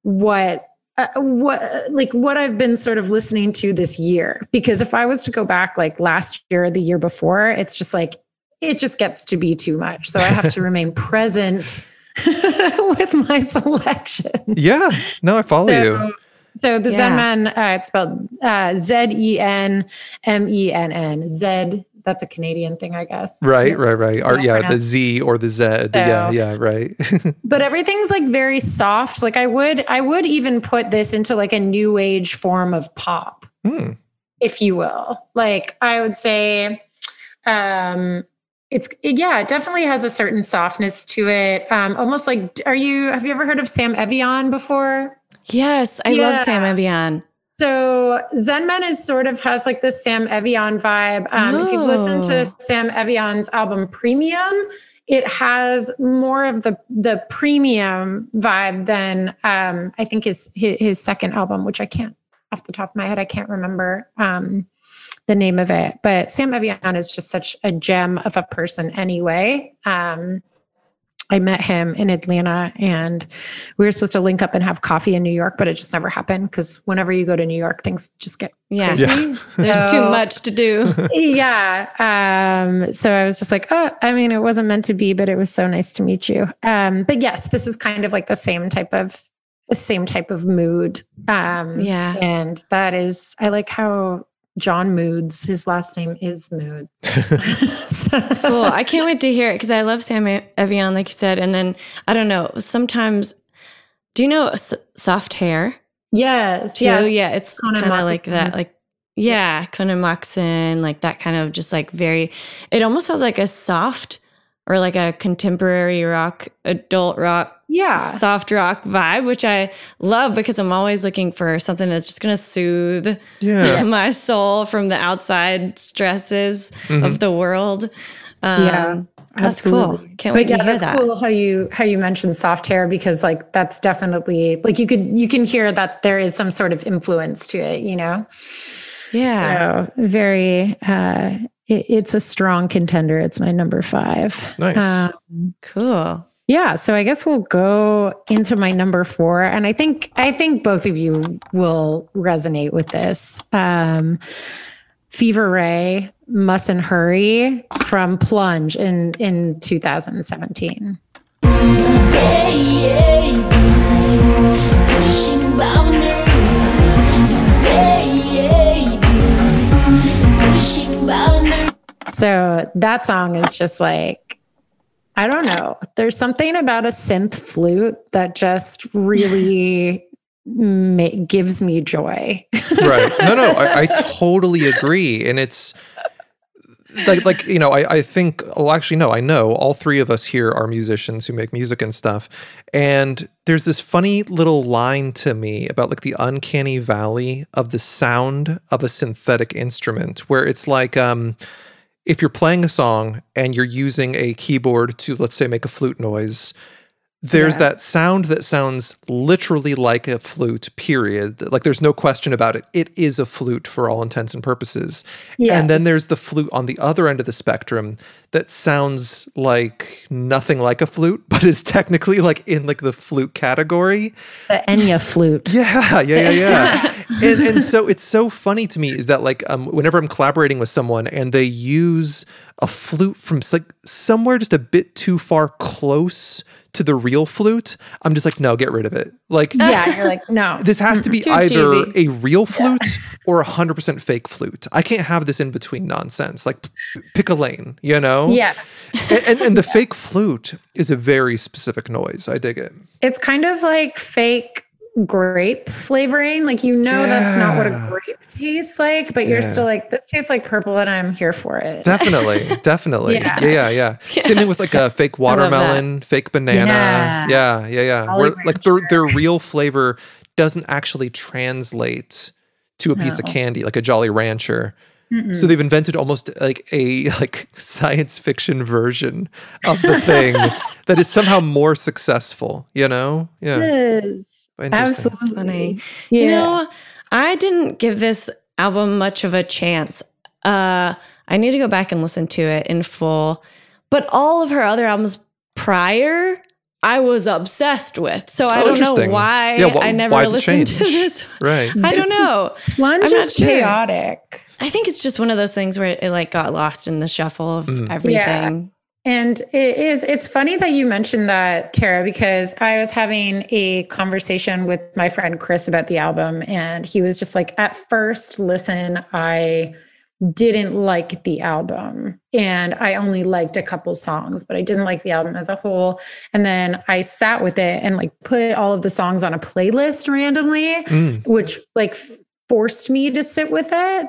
what uh, what like what I've been sort of listening to this year because if I was to go back like last year or the year before it's just like it just gets to be too much so I have to remain present with my selection Yeah. No, I follow you. so, so the Yeah. Zen Man, uh, it's spelled uh, Z E N M E N N. Zed. That's a Canadian thing, I guess. Right, right, right. Or Yeah, yeah, the Z or the Z. yeah, So- yeah, right. But everything's like very soft. Like I would, I would even put this into like a new age form of pop, Hmm. if you will. Like I would say, Um, it's it, yeah, it definitely has a certain softness to it. Um, almost like, are you? Have you ever heard of Sam Evian before? Yes, I love Sam Evian. So Zen Men is sort of has like this Sam Evian vibe. Um, If you've listened to Oh. Sam Evian's album Premium, it has more of the the premium vibe than um, I think his, his his second album, which I can't off the top of my head I can't remember um, the name of it. But Sam Evian is just such a gem of a person anyway. Um, I met him in Atlanta and we were supposed to link up and have coffee in New York, but it just never happened because whenever you go to New York, things just get Yeah. crazy. Yeah. There's too much to do. yeah. Um, so I was just like, oh, I mean, it wasn't meant to be, but it was so nice to meet you. Um, but yes, this is kind of like the same type of the same type of mood. Um, Yeah. And that is I like how John Moods, his last name is Moods. It's cool. I can't wait to hear it because I love Sam Evian, like you said. And then I don't know. Sometimes, do you know S- soft hair? Yes. Too? yes. Yeah, it's kind of like that. Like yeah, Conan Mockasin, like that kind of just like very. It almost has like a soft or like a contemporary rock, adult rock, Yeah. soft rock vibe, which I love because I'm always looking for something that's just gonna soothe Yeah. my soul from the outside stresses Mhm. of the world. Um, yeah, that's cool. Can't but wait yeah, to hear that's that. cool how you how you mentioned soft hair because like that's definitely like you could you can hear that there is some sort of influence to it, you know. Yeah. So very uh it, it's a strong contender. It's my number five. Nice. Um, cool. Yeah, so I guess we'll go into my number four, and I think I think both of you will resonate with this. Um, Fever Ray, Mustn't Hurry from Plunge in in 2017. So that song is just like, I don't know. There's something about a synth flute that just really ma- gives me joy. right. No, no, I, I totally agree. And it's like, like you know, I, I think, well, actually, no, I know all three of us here are musicians who make music and stuff. And there's this funny little line to me about like the uncanny valley of the sound of a synthetic instrument, where it's like, um, if you're playing a song and you're using a keyboard to, let's say, make a flute noise, there's Yeah. that sound that sounds literally like a flute, period. Like there's no question about it. It is a flute for all intents and purposes. And then there's the flute on the other end of the spectrum that sounds like nothing like a flute, but is technically like in like the flute category. the Enya flute. Yeah, yeah, yeah, yeah. and, and so it's so funny to me is that like um, whenever I'm collaborating with someone and they use a flute from like somewhere just a bit too far close to the real flute, I'm just like, no, get rid of it. Like, Yeah, you're like, no. this has to be either cheesy. a real flute or a hundred percent fake flute. I can't have this in between nonsense. Like, p- pick a lane, you know? Yeah. And, and, and the fake flute is a very specific noise. I dig it. It's kind of like fake grape flavoring. Like you know that's not what a grape tastes like, but you're still like, this tastes like purple and I'm here for it. Definitely, definitely. Yeah. Yeah, yeah, yeah. Same thing with like a fake watermelon, fake banana. Yeah. Yeah, yeah, yeah. Where like their their real flavor doesn't actually translate to a piece of candy, like a Jolly Rancher. Mm-mm. So they've invented almost like a like science fiction version of the thing that is somehow more successful. You know? Yeah. It is. Interesting. Absolutely. funny. Yeah. You know, I didn't give this album much of a chance. Uh, I need to go back and listen to it in full. But all of her other albums prior, I was obsessed with. So I Oh, don't know why Yeah, wh- I never why the listened to this. Right. I don't know. Plunge I'm not is sure. chaotic. I think it's just one of those things where it, it, like got lost in the shuffle of Mm. everything. And it is, it's funny that you mentioned that, Tara, because I was having a conversation with my friend Chris about the album. And he was just like, at first listen, I didn't like the album. And I only liked a couple songs, but I didn't like the album as a whole. And then I sat with it and like put all of the songs on a playlist randomly, Mm. which like forced me to sit with it.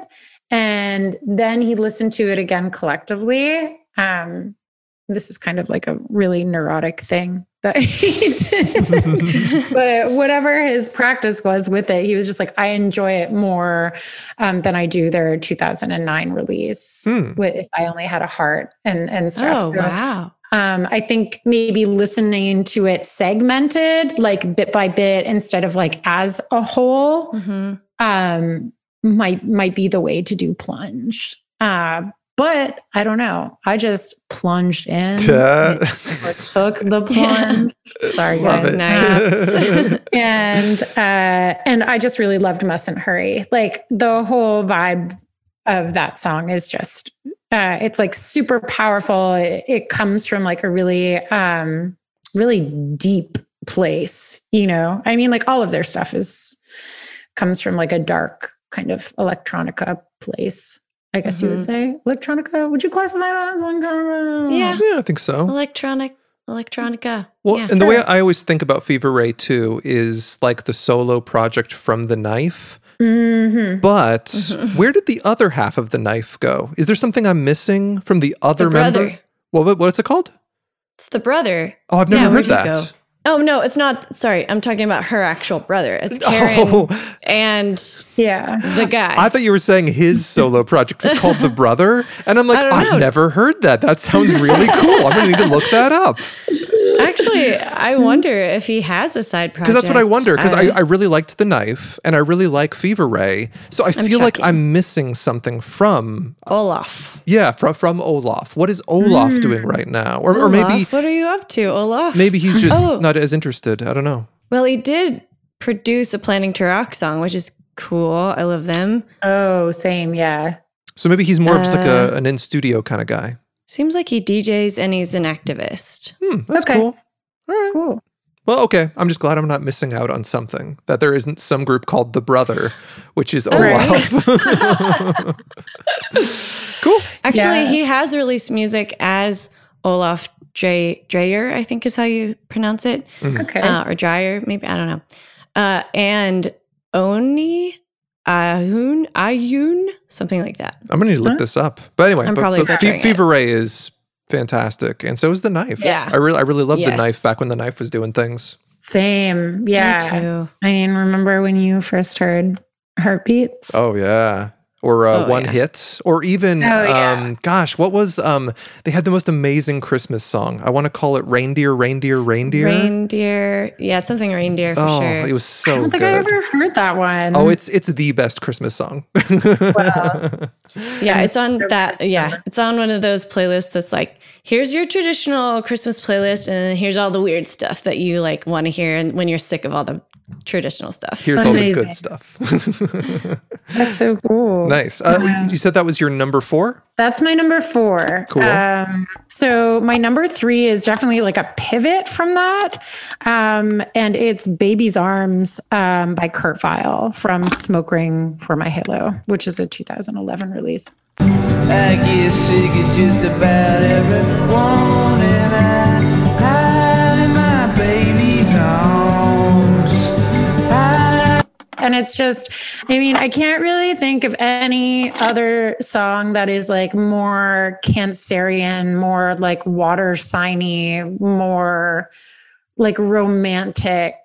And then he listened to it again collectively. Um, this is kind of like a really neurotic thing that he did. but whatever his practice was with it, he was just like, I enjoy it more um, than I do their 2009 release Hmm. with If I Only Had a Heart and, and stuff. Oh, So, wow. um, I think maybe listening to it segmented, like bit by bit, instead of like as a whole, um, might might be the way to do plunge. Uh, but I don't know. I just plunged in, Yeah. took the plunge. Sorry, Love guys. it. Nice. and uh, and I just really loved Mustn't Hurry. Like the whole vibe of that song is just uh, it's like super powerful. It, it comes from like a really um, really deep place. You know, I mean, like all of their stuff is comes from like a dark kind of electronica place. I guess you would Mhm. say electronica. Would you classify that as electronica? Yeah. Yeah, I think so. Electronic, electronica. Well, yeah. and the way I always think about Fever Ray too is like the solo project from the knife. Mm-hmm. But Mhm. where did the other half of the knife go? Is there something I'm missing from the other member? brother. Well, what, what's it called? It's the brother. Oh, I've never Yeah, heard where'd that. Go? Oh no, it's not. Sorry, I'm talking about her actual brother. It's oh. Karin Oh. and yeah, the guy. I thought you were saying his solo project was called The Brother. And I'm like, I've know. never heard that. That sounds really cool. I'm going to need to look that up. Actually, I wonder if he has a side project. Because that's what I wonder. Because I, Uh, I really liked The Knife and I really like Fever Ray. So I I'm feel like. I'm missing something from, Olof. yeah, from, from Olof. What is Olof Mm. doing right now? Or, or maybe what are you up to, Olof? maybe he's just Oh, not as interested. I don't know. well, he did produce a Planningtorock song, which is cool. I love them. Oh, same. Yeah. So maybe he's more of just like Uh, a, an in studio kind of guy. Seems like he DJs and he's an activist. Hmm, that's Okay. cool. All right. Cool. Well, okay. I'm just glad I'm not missing out on something. That there isn't some group called The Brother, which is Right. Olof. cool. Actually, Yeah. he has released music as Olof Dre- Dreijer, I think is how you pronounce it. Okay. Uh, or Dreijer, maybe. I don't know. Uh, and Oni Ayhun, Ayhun, something like that. I'm gonna need to look this up. But anyway, I'm but, probably but Fe- Fever Ray is fantastic, and so is the knife. Yeah. I really, I really loved the knife back when the knife was doing things. Same. Yeah. too. I mean, remember when you first heard Heartbeats? Oh yeah. Or uh, Oh, one yeah. hit, or even, Oh, yeah. um, gosh, what was um? They had the most amazing Christmas song. I want to call it "Reindeer, Reindeer, Reindeer." Reindeer. Yeah, it's something reindeer for oh, sure. it was I so don't think I good. ever heard that one. Oh, it's it's the best Christmas song. Yeah, it's on that. Yeah, it's on one of those playlists that's like, here's your traditional Christmas playlist, and here's all the weird stuff that you like want to hear, and when you're sick of all the traditional stuff. Here's all the Amazing. good stuff. That's so cool. nice. Uh, you said that was your number four. That's my number four. Cool. Um, so my number three is definitely like a pivot from that. Um, and it's Baby's Arms um, by Kurt Vile from Smoke Ring for My Halo, which is a 2011 release. I get sick of just about everyone, And it's just, I mean, I can't really think of any other song that is like more Cancerian, more like water signy, more like romantic.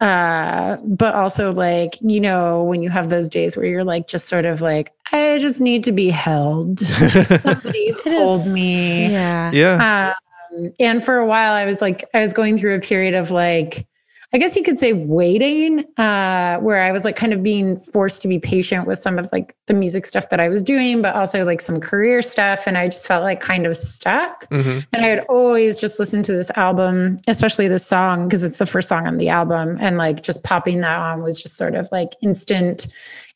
Uh, but also like, you know, when you have those days where you're like just sort of like, I just need to be held. Somebody hold me. Yeah. Yeah. Um, and for a while, I was like, I was going through a period of like, I guess you could say waiting, uh, where I was like kind of being forced to be patient with some of like the music stuff that I was doing, but also like some career stuff. And I just felt like kind of stuck. Mhm. And I had always just listened to this album, especially this song, because it's the first song on the album. And like just popping that on was just sort of like instant.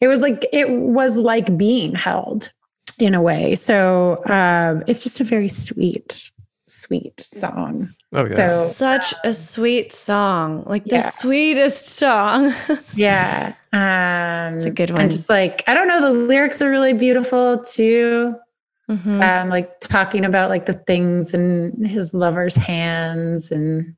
It was like, it was like being held in a way. So um, it's just a very sweet, sweet song. Oh yeah. So Such a sweet song, like the Yeah. sweetest song. yeah, um, It's a good one. And just like I don't know, the lyrics are really beautiful too. Mhm. Um, like talking about like the things in his lover's hands and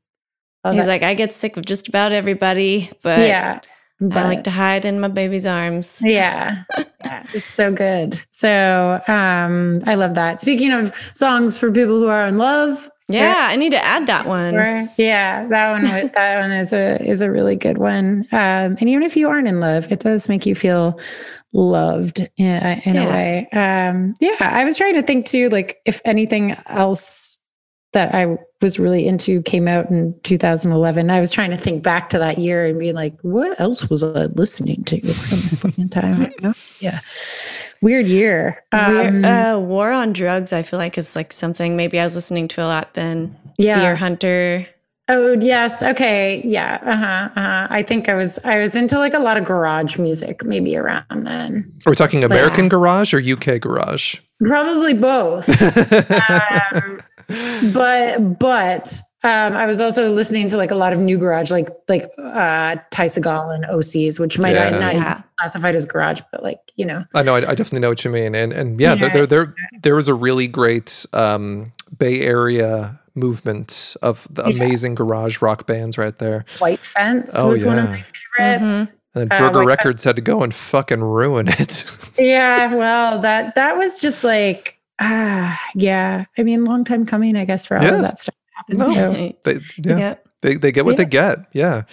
all He's that. like, I get sick of just about everybody, but yeah, I like to hide in my baby's arms. yeah. yeah, it's so good. So um, I love that. Speaking of songs for people who are in love, Yeah, I need to add that one. yeah, that one that one is a is a really good one. Um, and even if you aren't in love, it does make you feel loved in, in a Yeah. way. Um, yeah, I was trying to think too, like if anything else that I was really into came out in 2011. I was trying to think back to that year and be like, what else was I listening to at this point in time? yeah. have no idea. Weird year. Weird- Um, uh, War on Drugs, I feel like is like something maybe I was listening to a lot then. Yeah. Deer Hunter. Oh yes, okay, yeah, uh huh. Uh-huh. I think I was I was into like a lot of garage music maybe around then. Are we talking American garage or UK garage? Probably both. um, but but um, I was also listening to like a lot of new garage, like like uh, Ty Segall and OCs, which might Yeah. not Yeah. be classified as garage, but like you know, I know, I, I definitely know what you mean, and and yeah, there Yeah. there there, there was a really great um, Bay Area movement of the Yeah. amazing garage rock bands right there. White Fence Oh, was one of yeah. my favorites. And then Uh, Burger White Records had to go and fucking ruin it. yeah well that that was just like ah yeah i mean long time coming i guess for all Yeah. of that stuff to happen No, so they, yeah, they, they get what they get. Yeah.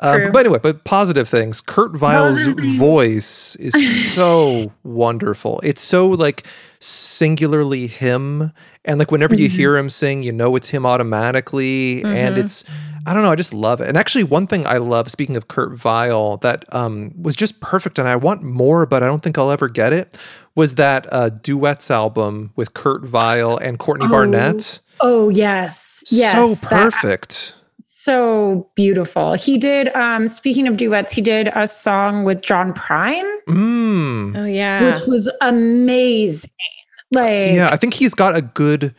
Um, but anyway, but positive things. Kurt Vile's voice is so wonderful. It's so like singularly him. And like whenever you Mhm. hear him sing, you know it's him automatically. And Mhm. it's, I don't know, I just love it. And actually, one thing I love, speaking of Kurt Vile, that um, was just perfect, and I want more, but I don't think I'll ever get it, was that uh, duets album with Kurt Vile and Courtney Oh, Barnett. Oh yes yes so that- perfect. so beautiful he did um speaking of duets he did a song with john prine Mm. Oh yeah. which was amazing like yeah, I think he's got a good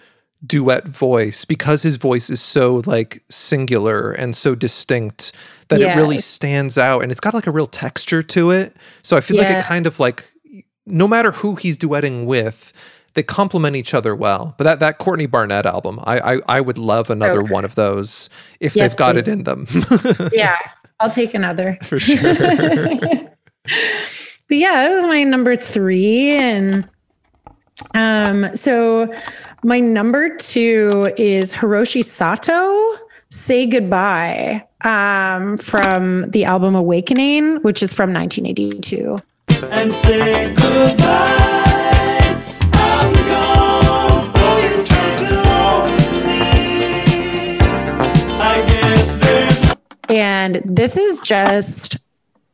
duet voice because his voice is so like singular and so distinct that it really stands out and it's got like a real texture to it. So I feel like it kind of like no matter who he's duetting with, they complement each other well. But that that Courtney Barnett album, I I, I would love another Okay. one of those if Yes, they've got it in them. yeah i'll take another For sure. but yeah, that was my number three. And um, so my number two is Hiroshi Sato, Say Goodbye, um, from the album Awakening, which is from 1982. and say goodbye. And this is just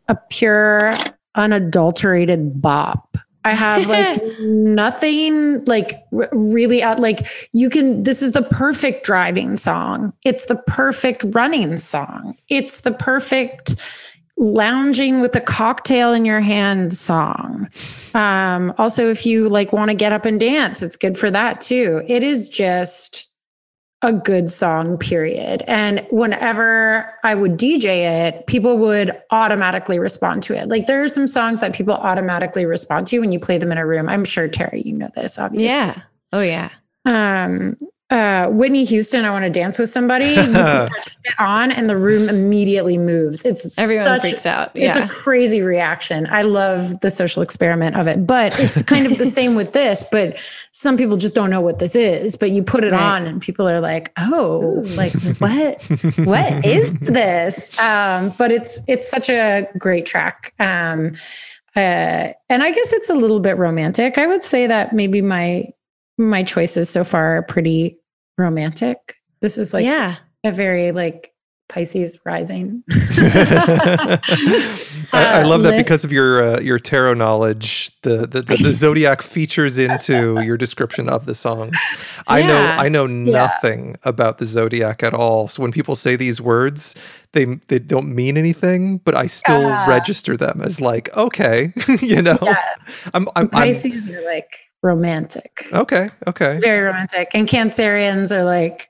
a pure, unadulterated bop. I have like nothing like r- really out like you can this is the perfect driving song. It's the perfect running song. It's the perfect lounging with a cocktail in your hand song. Um also if you like want to get up and dance, it's good for that too. It is just a good song, period. And whenever I would DJ it, people would automatically respond to it. Like there are some songs that people automatically respond to when you play them in a room. I'm sure Terry, you know this, obviously. Yeah. Oh yeah. Um, uh, Whitney Houston, I want to dance with somebody. You put that shit on, and the room immediately moves. It's Everyone such- freaks out. It's Yeah. a crazy reaction. I love the social experiment of it, but it's kind of the same with this. But some people just don't know what this is. But you put it Right. on, and people are like, "Oh, like what? what is this?" Um, but it's it's such a great track. Um, uh, and I guess it's a little bit romantic. I would say that maybe my my choices so far are pretty romantic. This is like Yeah. a very like Pisces rising. I, I love that because of your uh, your tarot knowledge. The the, the the zodiac features into your description of the songs. I know I know nothing about the zodiac at all. So when people say these words, they they don't mean anything, but I still register them as like okay, you know. I'm, I'm, I'm Pisces are like romantic, okay. Okay. very romantic, and Cancerians are like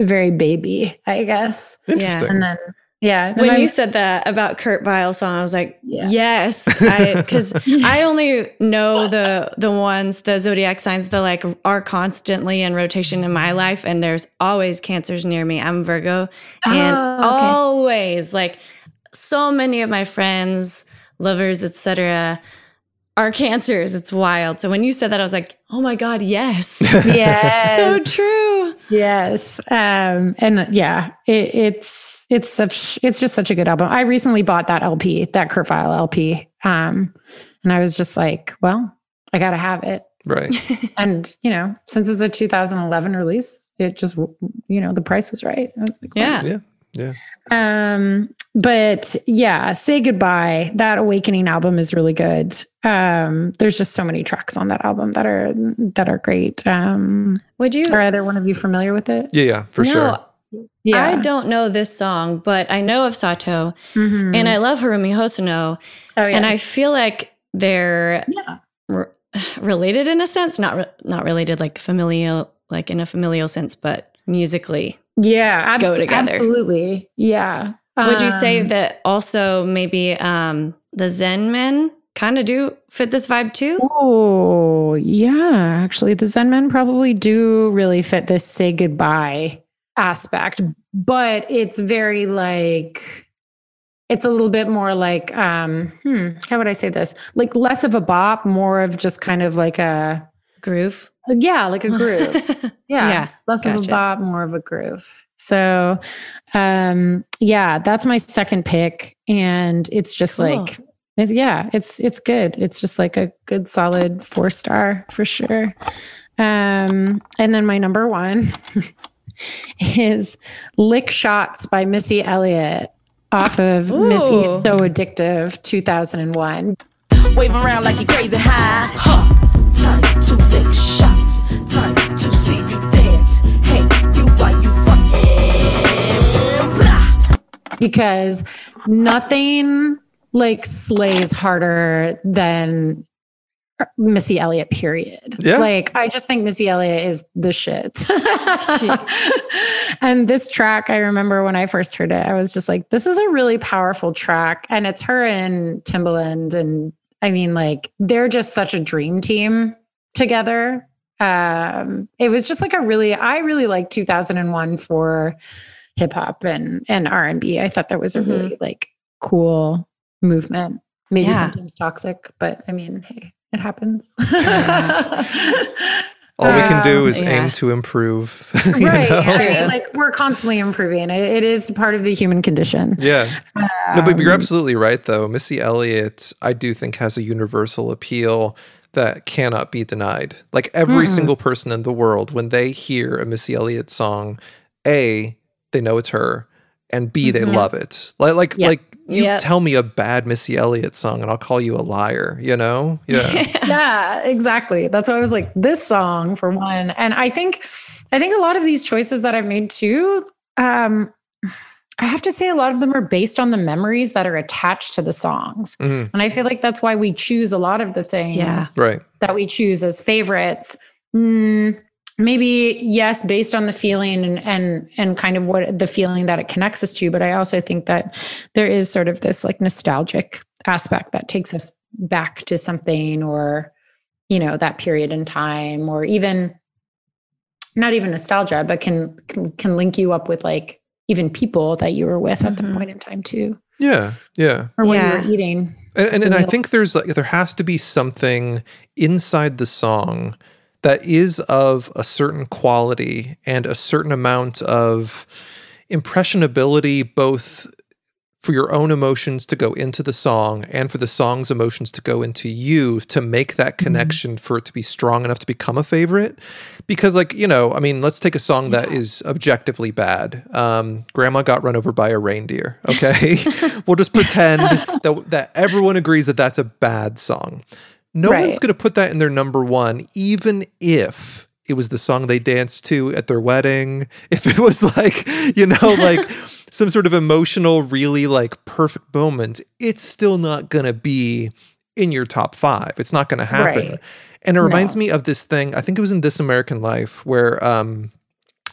very baby, I guess. Interesting. And then yeah, When I'm- you said that about Kurt Vile song, I was like, Yeah. yes, because I only know the the ones the zodiac signs that like are constantly in rotation in my life, and there's always cancers near me. I'm Virgo, and Oh, okay. always like so many of my friends, lovers, etc. our cancers. It's wild. So when you said that, I was like, oh my God, yes. Yes. so true. Yes. Um, and yeah, it, it's it's such it's just such a good album. I recently bought that LP, that Kurt Vile LP. Um, and I was just like, well, I gotta have it. Right. and you know, since it's a 2011 release, it just you know the price was right. I was like, Yeah. Yeah. Yeah. um, but yeah, say goodbye. That Awakening album is really good. Um, there's just so many tracks on that album that are that are great. Um, Would you? are either one of you familiar with it? Yeah, yeah, for No, sure. Yeah. I don't know this song, but I know of Sato Mhm. and I love Haruomi Hosono. Oh, And I feel like they're re- related in a sense, not re- not related like familial, like in a familial sense, but musically. yeah, abs- go together. absolutely. Yeah. Would you say Um, that also maybe um, the Zen men kind of do fit this vibe too? Oh, yeah. Actually, the Zen men probably do really fit this say goodbye aspect, but it's very like, it's a little bit more like, um, hmm, how would I say this? Like less of a bop, more of just kind of like a groove. Yeah, like a groove. Yeah. Yeah, Less of a bop, more of a groove. So, um, yeah, that's my second pick. And it's just Cool. like, it's, yeah, it's, it's good. It's just like a good solid four star for sure. Um, and then my number one is Lick Shots by Missy Elliott off of Missy So Addictive 2001. Wave around like you crazy high. Huh. Time to lick shots. Time to see you because nothing like slays harder than Missy Elliott, period. Yeah. Like, I just think Missy Elliott is the shit. and this track, I remember when I first heard it, I was just like, this is a really powerful track. And it's her and Timbaland. And I mean, like, they're just such a dream team together. Um, it was just like a really, I really like 2001 for hip hop and and R and B. I thought that was a really like cool movement. Maybe Yeah. sometimes toxic, but I mean, hey, it happens. All we can Um, do is yeah. aim to improve. you right. know? I mean, like we're constantly improving. It, it is part of the human condition. Yeah. no, but you're Um, absolutely right, though. Missy Elliott, I do think, has a universal appeal that cannot be denied. Like every Mm-mm. single person in the world, when they hear a Missy Elliott song, A, they know it's her, and B, they Mhm. love it. Like, like, Yep. like you Yep. tell me a bad Missy Elliott song, and I'll call you a liar. You know? Yeah. yeah, exactly. That's why I was like, this song for one. And I think, I think a lot of these choices that I've made too, um, I have to say a lot of them are based on the memories that are attached to the songs. Mhm. And I feel like that's why we choose a lot of the things Yeah. Right. that we choose as favorites. Mm, maybe yes, based on the feeling and and and kind of what the feeling that it connects us to. But I also think that there is sort of this like nostalgic aspect that takes us back to something or you know that period in time or even not even nostalgia but can can, can link you up with like even people that you were with at the mm-hmm. point in time too Yeah. Yeah. or what Yeah. you were eating And and, and I think there's like there has to be something inside the song that is of a certain quality and a certain amount of impressionability both for your own emotions to go into the song and for the song's emotions to go into you to make that connection for it to be strong enough to become a favorite. Because like you know i mean let's take a song that is objectively bad. Um, grandma got run over by a reindeer okay? We'll just pretend that, that everyone agrees that that's a bad song no Right. one's going to put that in their number one even if it was the song they danced to at their wedding if it was like you know like some sort of emotional really like perfect moment it's still not going to be in your top five it's not going to happen Right. and it reminds No. me of this thing i think it was in this american life where um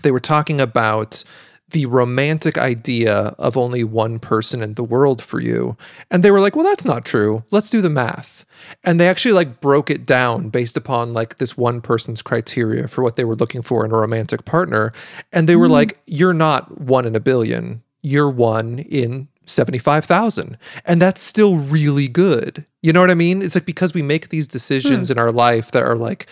they were talking about the romantic idea of only one person in the world for you. And they were like, well, that's not true. Let's do the math. And they actually like broke it down based upon like this one person's criteria for what they were looking for in a romantic partner. And they were Mm. like, you're not one in a billion. You're one in 75,000. And that's still really good. You know what I mean? It's like because we make these decisions in our life that are like,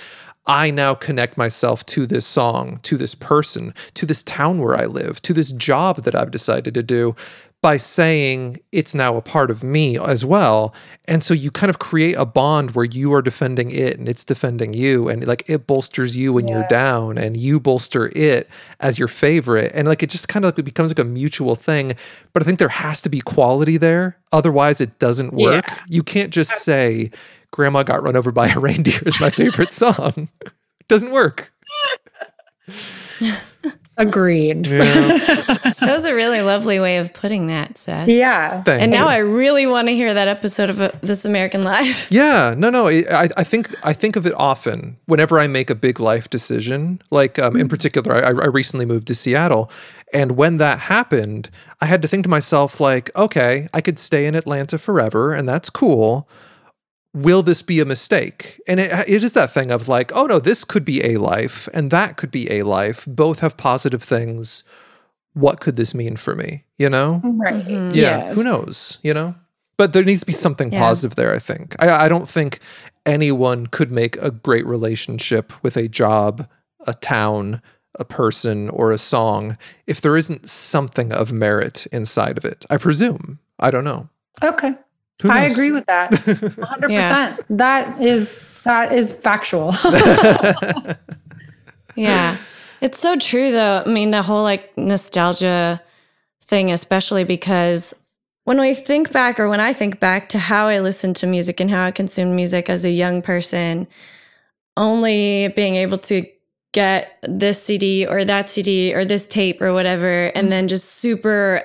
I now connect myself to this song, to this person, to this town where I live, to this job that I've decided to do by saying it's now a part of me as well. And so you kind of create a bond where you are defending it and it's defending you. And like it bolsters you when you're down and you bolster it as your favorite. And like it just kind of like it becomes like a mutual thing. But I think there has to be quality there. Otherwise, it doesn't work. You can't just say, Grandma got run over by a reindeer is my favorite song. Doesn't work. Agreed. that was a really lovely way of putting that, Seth. Yeah. Thank and now. I really want to hear that episode of uh, This American Life. Yeah, no, no. I, I think I think of it often whenever I make a big life decision. Like um, in particular, I, I recently moved to Seattle, and when that happened, I had to think to myself, like, okay, I could stay in Atlanta forever, and that's cool. Will this be a mistake? And it, it is that thing of like, oh no, this could be a life, and that could be a life. Both have positive things. What could this mean for me? You know? Right. Mm-hmm. Yeah. Who knows? You know? But there needs to be something Yeah. positive there, I think. I, I don't think anyone could make a great relationship with a job, a town, a person, or a song if there isn't something of merit inside of it. I presume. I don't know. Okay. Who I agree with that. 100%. That is that is factual. Yeah. It's so true though. I mean, the whole like nostalgia thing, especially because when we think back or when I think back to how I listened to music and how I consumed music as a young person, only being able to get this CD or that CD or this tape or whatever, and mm. then just super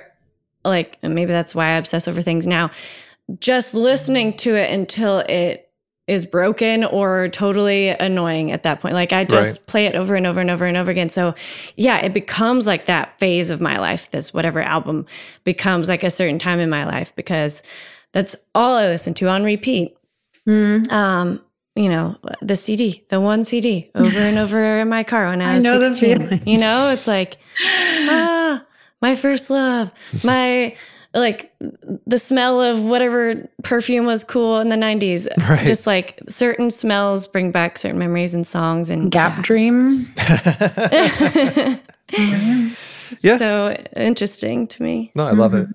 like, maybe that's why I obsess over things now, just listening to it until it is broken or totally annoying at that point. Like I just Right. play it over and over and over and over again. So yeah, it becomes like that phase of my life. This whatever album becomes like a certain time in my life because that's all I listen to on repeat. Um, you know, the CD, the one CD over and over in my car when I I was know 16. feeling. You know, it's like, ah, my first love, my like the smell of whatever perfume was cool in the 90s. Right. Just like certain smells bring back certain memories and songs and Gap dreams. Yeah. so interesting to me. No, I love it.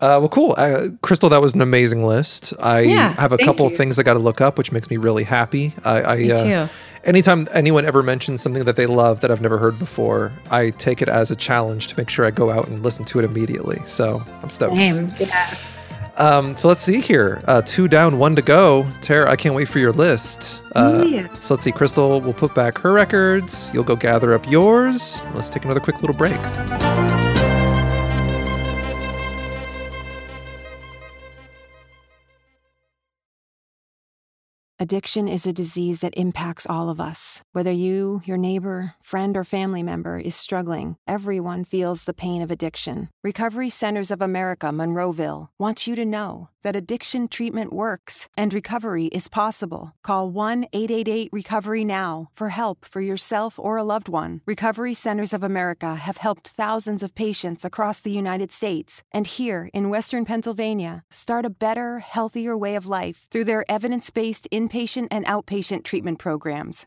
Uh, well, cool. Uh, Krystal, that was an amazing list. I Yeah, have a couple you. things I got to look up, which makes me really happy. I, I Me uh, too. Anytime anyone ever mentions something that they love that I've never heard before, I take it as a challenge to make sure I go out and listen to it immediately. So I'm stoked. Same. Yes. Um, so let's see here. Uh, two down, one to go. Tara, I can't wait for your list. Uh, Yeah. So let's see. Krystal will put back her records. You'll go gather up yours. Let's take another quick little break. Addiction is a disease that impacts all of us. Whether you, your neighbor, friend, or family member is struggling, everyone feels the pain of addiction. Recovery Centers of America, Monroeville, wants you to know that addiction treatment works and recovery is possible. Call 1 888 Recovery Now for help for yourself or a loved one. Recovery Centers of America have helped thousands of patients across the United States and here in Western Pennsylvania start a better, healthier way of life through their evidence based inpatient and outpatient treatment programs.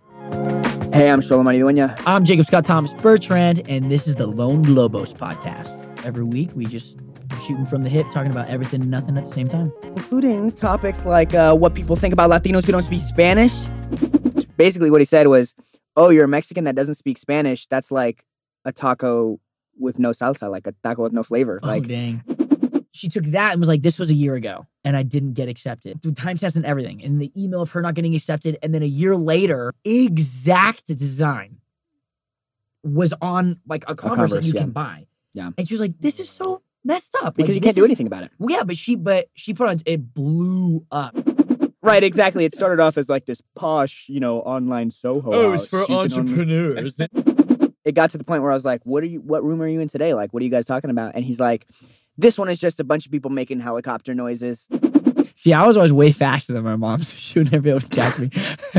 Hey, I'm Shalom Duenya. I'm Jacob Scott Thomas Bertrand, and this is the Lone Lobos podcast. Every week, we just shooting from the hip, talking about everything and nothing at the same time. including topics like uh, what people think about Latinos who don't speak Spanish. Basically, what he said was, "Oh, you're a Mexican that doesn't speak Spanish. That's like a taco with no salsa, like a taco with no flavor." Oh, like, dang. She took that and was like, this was a year ago, and I didn't get accepted. Through time steps and everything. And the email of her not getting accepted, and then a year later, exact design was on like a converse, that Converse, you yeah. can buy. Yeah. And she was like, this is so messed up because Like, you can't do is- anything about it. Well, yeah, but she but she put on it blew up. Right, exactly. It started off as like this posh, you know, online Soho. Oh, it's for You only- entrepreneurs. it got to the point where I was like, "What are you? What room are you in today? Like, what are you guys talking about?" And he's like, "This one is just a bunch of people making helicopter noises." See, I was always way faster than my mom, so she would never be able to catch me.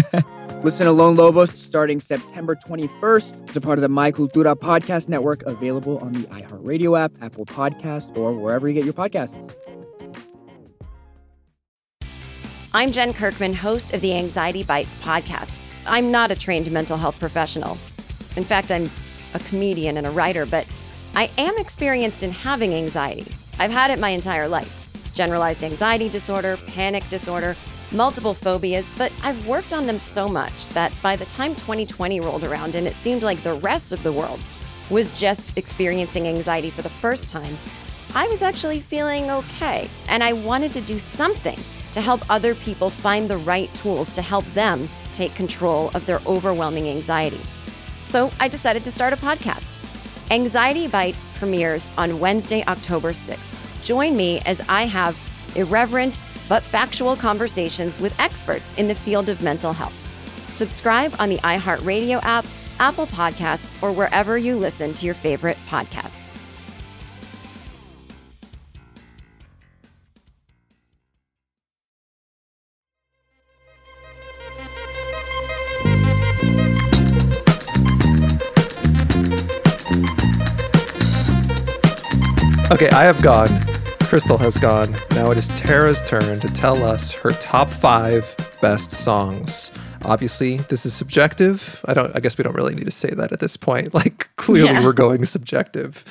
Listen to Lone Lobos starting September 21st. It's a part of the My Cultura podcast network, available on the iHeartRadio app, Apple Podcast, or wherever you get your podcasts. I'm Jen Kirkman, host of the Anxiety Bites podcast. I'm not a trained mental health professional. In fact, I'm a comedian and a writer, but I am experienced in having anxiety. I've had it my entire life generalized anxiety disorder, panic disorder, multiple phobias, but I've worked on them so much that by the time 2020 rolled around and it seemed like the rest of the world was just experiencing anxiety for the first time, I was actually feeling okay. And I wanted to do something to help other people find the right tools to help them take control of their overwhelming anxiety. So I decided to start a podcast. Anxiety Bites premieres on Wednesday, October 6th. Join me as I have irreverent but factual conversations with experts in the field of mental health. Subscribe on the iHeartRadio app, Apple Podcasts, or wherever you listen to your favorite podcasts. Okay, I have gone. Krystal has gone. Now it is Tara's turn to tell us her top five best songs. Obviously, this is subjective. I don't. I guess we don't really need to say that at this point. Like, clearly, Yeah. we're going subjective.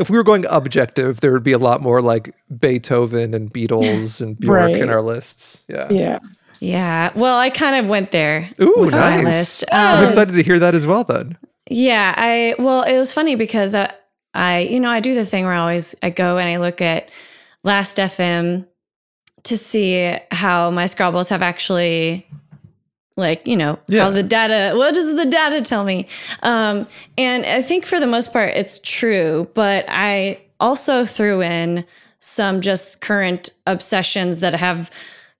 If we were going objective, there would be a lot more like Beethoven and Beatles and Bjork in our lists. Yeah. Yeah. Yeah. Well, I kind of went there Ooh, with my nice. list. I'm Um, excited to hear that as well. Then. Yeah, I well, it was funny because I, I, you know, I do the thing where I always I go and I look at Last FM to see how my scrobbles have actually like you know Yeah. how the data what does the data tell me um and i think for the most part it's true but i also threw in some just current obsessions that have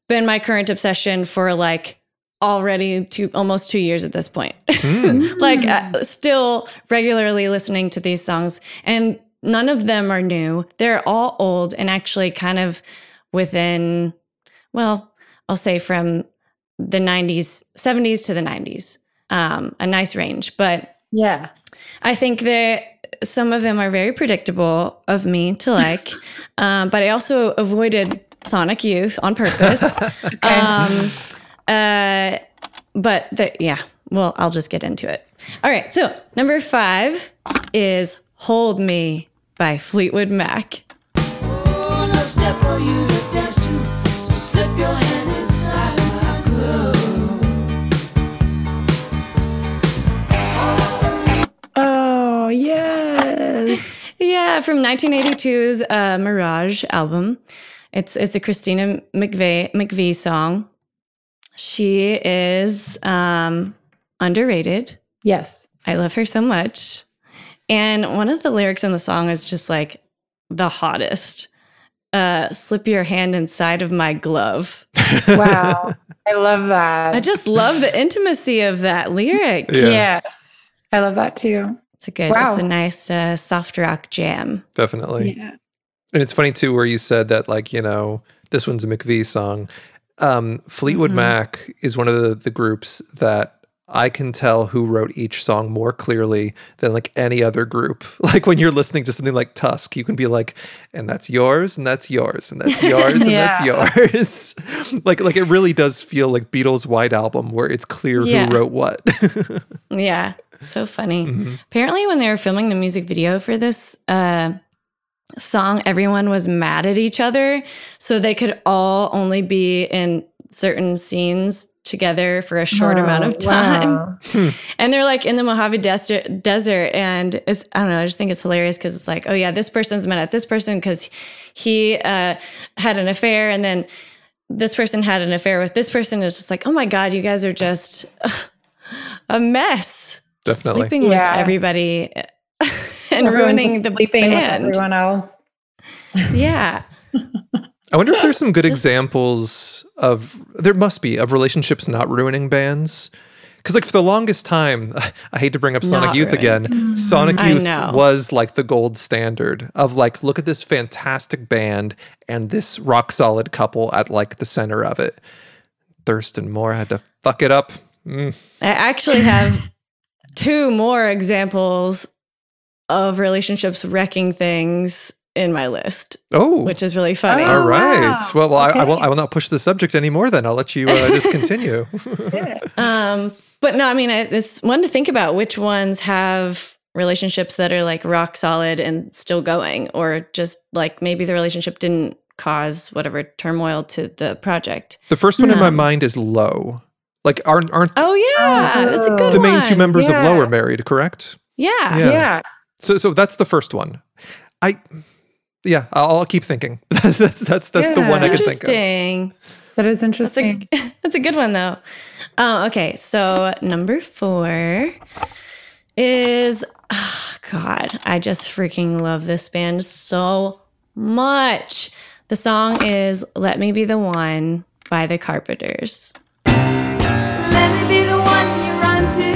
been my current obsession for like already two almost two years at this point. Like uh, still regularly listening to these songs. And none of them are new. They're all old and actually kind of within well i'll say from the 90s 70s to the 90s um, a nice range. But yeah. I think that some of them are very predictable of me to like um, but i also avoided sonic youth on purpose. Um, uh, but the, yeah well i'll just get into it all right so number five is hold me by fleetwood mac step for you to dance to. So slip your hand inside my glove. Oh, yes. Yeah, from 1982's uh, Mirage album. It's it's a Christine McVie McVie song. She is um, underrated. Yes, I love her so much. And one of the lyrics in the song is just like the hottest. Uh, slip your hand inside of my glove. Wow. I love that. I just love the intimacy of that lyric. Yeah. Yes. I love that too. It's a good, Wow. it's a nice uh, soft rock jam. Definitely. Yeah. And it's funny too, where you said that, like, you know, this one's a McVie song. Um, Fleetwood Mhm. Mac is one of the, the groups that I can tell who wrote each song more clearly than like any other group. Like when you're listening to something like Tusk, you can be like, and that's yours, and that's yours, and that's yours, and that's yours. like, like it really does feel like Beatles' White Album, where it's clear Yeah. who wrote what. Yeah, so funny. Mm-hmm. Apparently, when they were filming the music video for this uh, song, everyone was mad at each other, so they could all only be in certain scenes together for a short Oh, amount of time. wow. And they're like in the Mojave desert, desert, and it's I don't know. I just think it's hilarious because it's like, oh yeah, this person's mad at this person because he uh, had an affair, and then this person had an affair with this person. It's just like, oh my god, you guys are just a mess. Definitely. sleeping Yeah. with everybody and ruining the sleeping band. with everyone else. yeah. I wonder if there's some good examples of there must be of relationships not ruining bands. Because like for the longest time, I hate to bring up Sonic Not Youth again. ruining. Sonic Youth was like the gold standard of like, look at this fantastic band and this rock solid couple at like the center of it. Thurston Moore had to fuck it up. Mm. I actually have two more examples of relationships wrecking things in my list. Oh, which is really funny. All right. Well, well I, I will. I will not push the subject anymore. Then I'll let you uh, just continue. Um, but no, I mean, I- it's one to think about which ones have relationships that are like rock solid and still going, or just like maybe the relationship didn't cause whatever turmoil to the project. The first one in my Um, mind is Low. Like, aren't aren't Oh yeah, that's a good the main two one. members of Yeah. Low are married? Correct. Yeah. Yeah. So so that's the first one. I yeah, I'll, I'll keep thinking. that's that's that's the one I can think of. Interesting. That is interesting. That's a, that's a good one though. Uh, okay, so number four is oh God. I just freaking love this band so much. The song is "Let Me Be the One" by the Carpenters. Let me be the one you run to.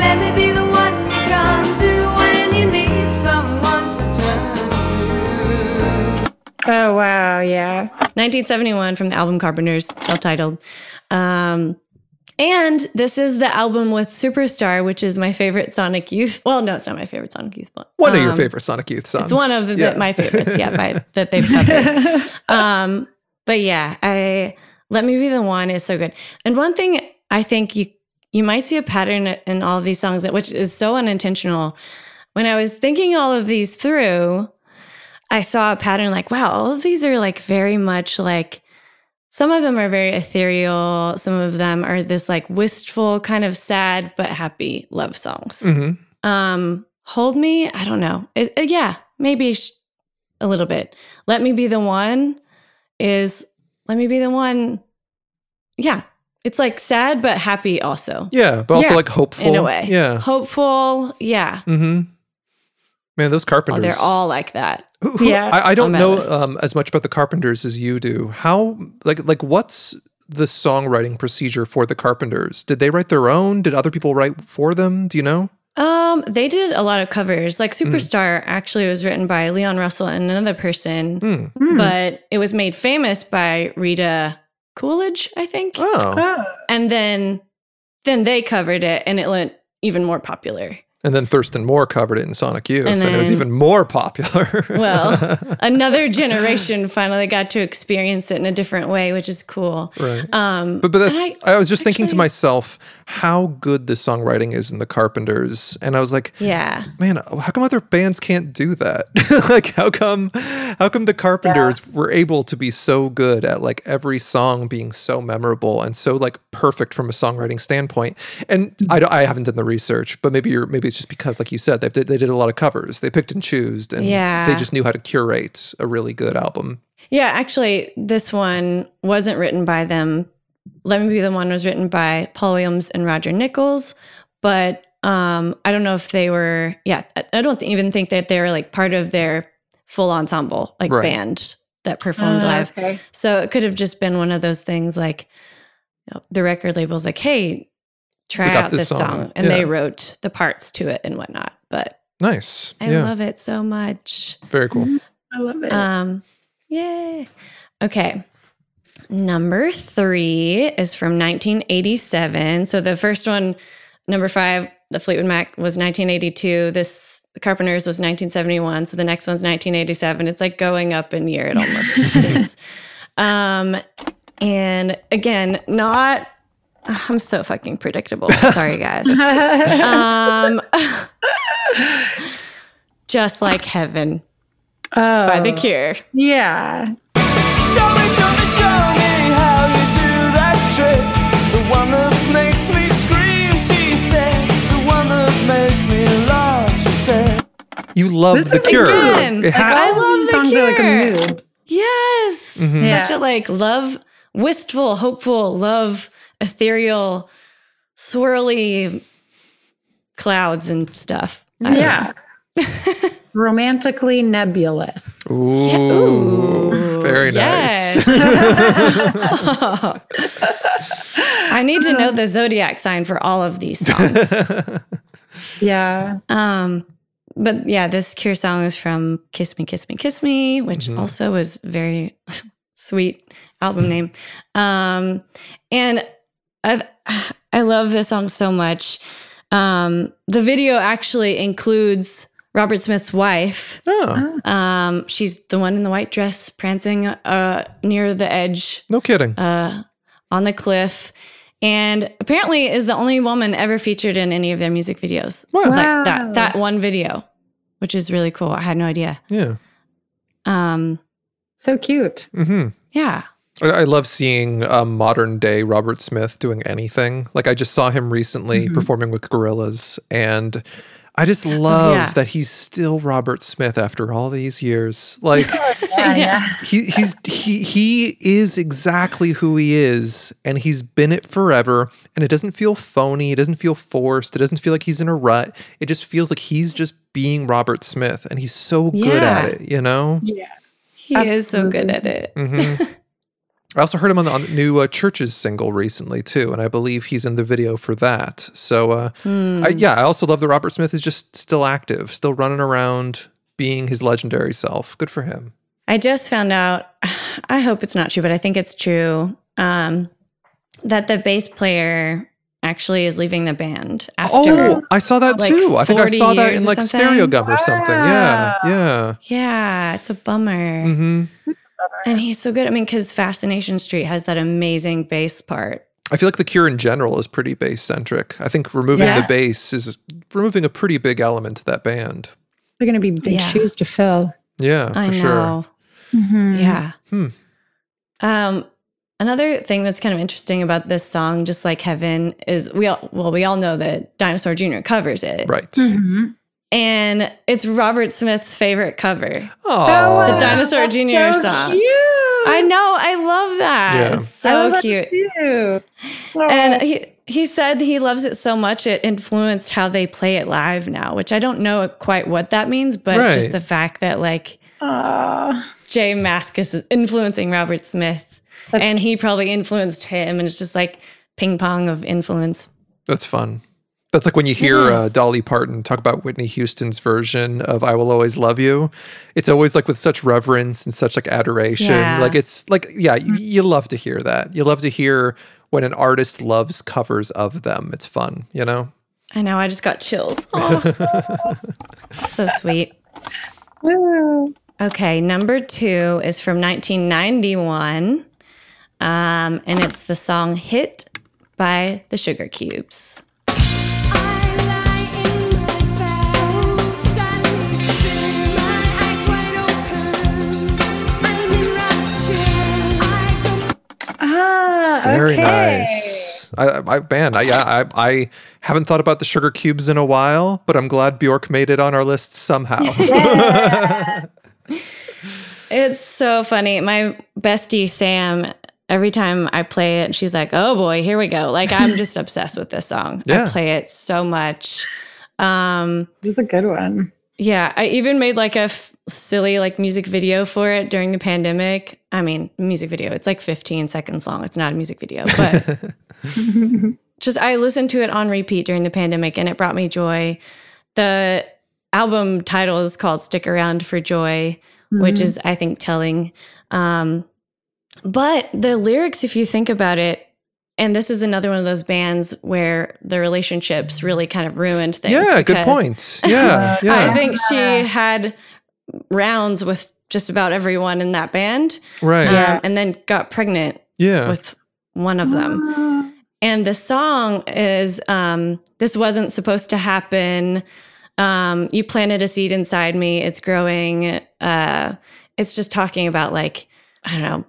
Let me be the one you come to Oh wow, yeah. 1971 from the album Carpenters, self-titled. Um, and this is the album with Superstar, which is my favorite Sonic Youth. Well, no, it's not my favorite Sonic Youth, but One of your um, favorite Sonic Youth songs. It's one of the, Yeah. my favorites, yeah, by, that they've covered. um, but yeah, I let me be the one is so good. And one thing I think you you might see a pattern in all of these songs, that which is so unintentional. When I was thinking all of these through, I saw a pattern like, wow, all of these are like very much like some of them are very ethereal. Some of them are this like wistful, kind of sad but happy love songs. Mhm. Um, hold me. I don't know. It, uh, yeah, maybe sh- a little bit. Let me be the one. Is let me be the one. Yeah, it's like sad but happy also. Yeah, but also like hopeful. in a way. Yeah. hopeful. Yeah. Mm-hmm. Man, those carpenters. Oh, Carpenters. they're all like that. Who- who- yeah, I, I don't know um, as much about the Carpenters as you do. How like like what's the songwriting procedure for the Carpenters? Did they write their own? Did other people write for them? Do you know? Um, they did a lot of covers. Like Mm. Superstar actually was written by Leon Russell and another person, Hmm. but it was made famous by Rita Coolidge, I think. Oh. And then then they covered it and it went even more popular. And then Thurston Moore covered it in Sonic Youth, and, And it was even more popular. Well, another generation finally got to experience it in a different way, which is cool. Right. Um, But but that's, and I, was just thinking to myself how good the songwriting is in the Carpenters, and I was like, yeah. man, how come other bands can't do that? like, how come, how come the Carpenters were able to be so good at like every song being so memorable and so like perfect from a songwriting standpoint? And I, don't- I haven't done the research, but maybe you're maybe it's just because, like you said, they did, they did a lot of covers, they picked and chose, and Yeah. they just knew how to curate a really good album. Yeah, actually, this one wasn't written by them. Let Me Be the One was written by Paul Williams and Roger Nichols, but um, I don't know if they were, yeah, I- I don't even think that they were like part of their full ensemble, like Right. band that performed Ah, live. okay. So it could have just been one of those things like you know, the record label's like, hey, try out this this song. song. And they wrote the parts to it and whatnot. But Nice, I yeah, love it so much. very cool. I love it. Um, yay. Okay. Number three is from 1987. So the first one, number five, the Fleetwood Mac was 1982. This the Carpenters was 1971. So the next one's 1987. It's like going up in year. It almost seems. Um, and again, not. I'm so fucking predictable. Sorry, guys. um, just like heaven by The Oh. Cure. Yeah. Show me, show me, show me how you do that trick. The one that makes me scream, she said. The one that makes me love, she said. You love This the is Cure. again, like, ha- I love the songs Cure. are like a mood. Yes, Mhm. such a like love, wistful, hopeful, love, ethereal, swirly clouds and stuff. I Yeah. Romantically nebulous. Ooh, very nice. I need to know the zodiac sign for all of these songs. Yeah. Um, but yeah, this Cure song is from Kiss Me, Kiss Me, Kiss Me, which Mhm. also was very sweet album name. Um, and I, I love this song so much. Um, the video actually includes Robert Smith's wife. Oh. Um, she's the one in the white dress prancing uh, near the edge No kidding. uh, on the cliff. And apparently is the only woman ever featured in any of their music videos. Wow. Like that that one video, which is really cool. I had no idea. Yeah. Um, So cute. hmm yeah. I, I love seeing um, modern day Robert Smith doing anything. Like I just saw him recently Mhm. performing with Gorillaz, and I just love yeah. that he's still Robert Smith after all these years. Like yeah. he he's he he is exactly who he is, and he's been it forever. And it doesn't feel phony. It doesn't feel forced. It doesn't feel like he's in a rut. It just feels like he's just being Robert Smith, and he's so good at it. You know. Yeah. He is so good at it. hmm I also heard him on the, on the new uh, Chvrches single recently too, and I believe he's in the video for that. So, uh, Hmm. I, yeah, I also love that Robert Smith is just still active, still running around, being his legendary self. Good for him. I just found out, I hope it's not true, but I think it's true, um, that the bass player actually is leaving the band after. Oh, I saw that like, too. I think I saw that in like. Stereogum or something. Yeah, yeah. Yeah, it's a bummer. Hmm And he's so good. I mean, because Fascination Street has that amazing bass part. I feel like the Cure in general is pretty bass centric. I think removing Yeah. the bass is removing a pretty big element to that band. They're going to be big Yeah. shoes to fill. Yeah, for I sure. know. Mhm. Yeah. Hmm. Um, another thing that's kind of interesting about this song, just like Heaven, is we all well, we all know that Dinosaur Jr. covers it. Right. Mhm. And it's Robert Smith's favorite cover. Oh, The Dinosaur That's Jr. so song. Cute. I know, I love that. Yeah. It's I so love that cute. too. Oh. And he he said he loves it so much it influenced how they play it live now, which I don't know quite what that means, but Right. just the fact that like Aw. J Mascis is influencing Robert Smith That's and he probably influenced him and it's just like ping pong of influence. That's fun. That's like when you hear uh, Dolly Parton talk about Whitney Houston's version of "I Will Always Love You." It's always like with such reverence and such like adoration. Yeah. Like it's like yeah, you, you love to hear that. You love to hear when an artist loves covers of them. It's fun, you know. I know, I just got chills. Aw. so sweet. Okay, number two is from 1991. Um, and it's the song Hit by the Sugarcubes. Ah, Very okay. nice. I, I man, I, yeah, I, I haven't thought about the Sugarcubes in a while, but I'm glad Bjork made it on our list somehow. It's so funny. My bestie Sam, every time I play it, she's like, "Oh boy, here we go!" Like I'm just obsessed with this song. Yeah. I play it so much. Um, This is a good one. Yeah, I even made like a f- silly like music video for it during the pandemic. I mean, music video. It's like 15 seconds long. It's not a music video, but just I listened to it on repeat during the pandemic, and it brought me joy. The album title is called "Stick Around for Joy." which Mhm. is I think telling. Um, but the lyrics, if you think about it, and this is another one of those bands where the relationships really kind of ruined things. yeah, good because point. Yeah, yeah. I think she had rounds with just about everyone in that band, right. um, Yeah. and then got pregnant yeah. with one of them. And the song is um, This Wasn't Supposed to Happen. Um, you planted a seed inside me. It's growing. Uh, it's just talking about like, I don't know,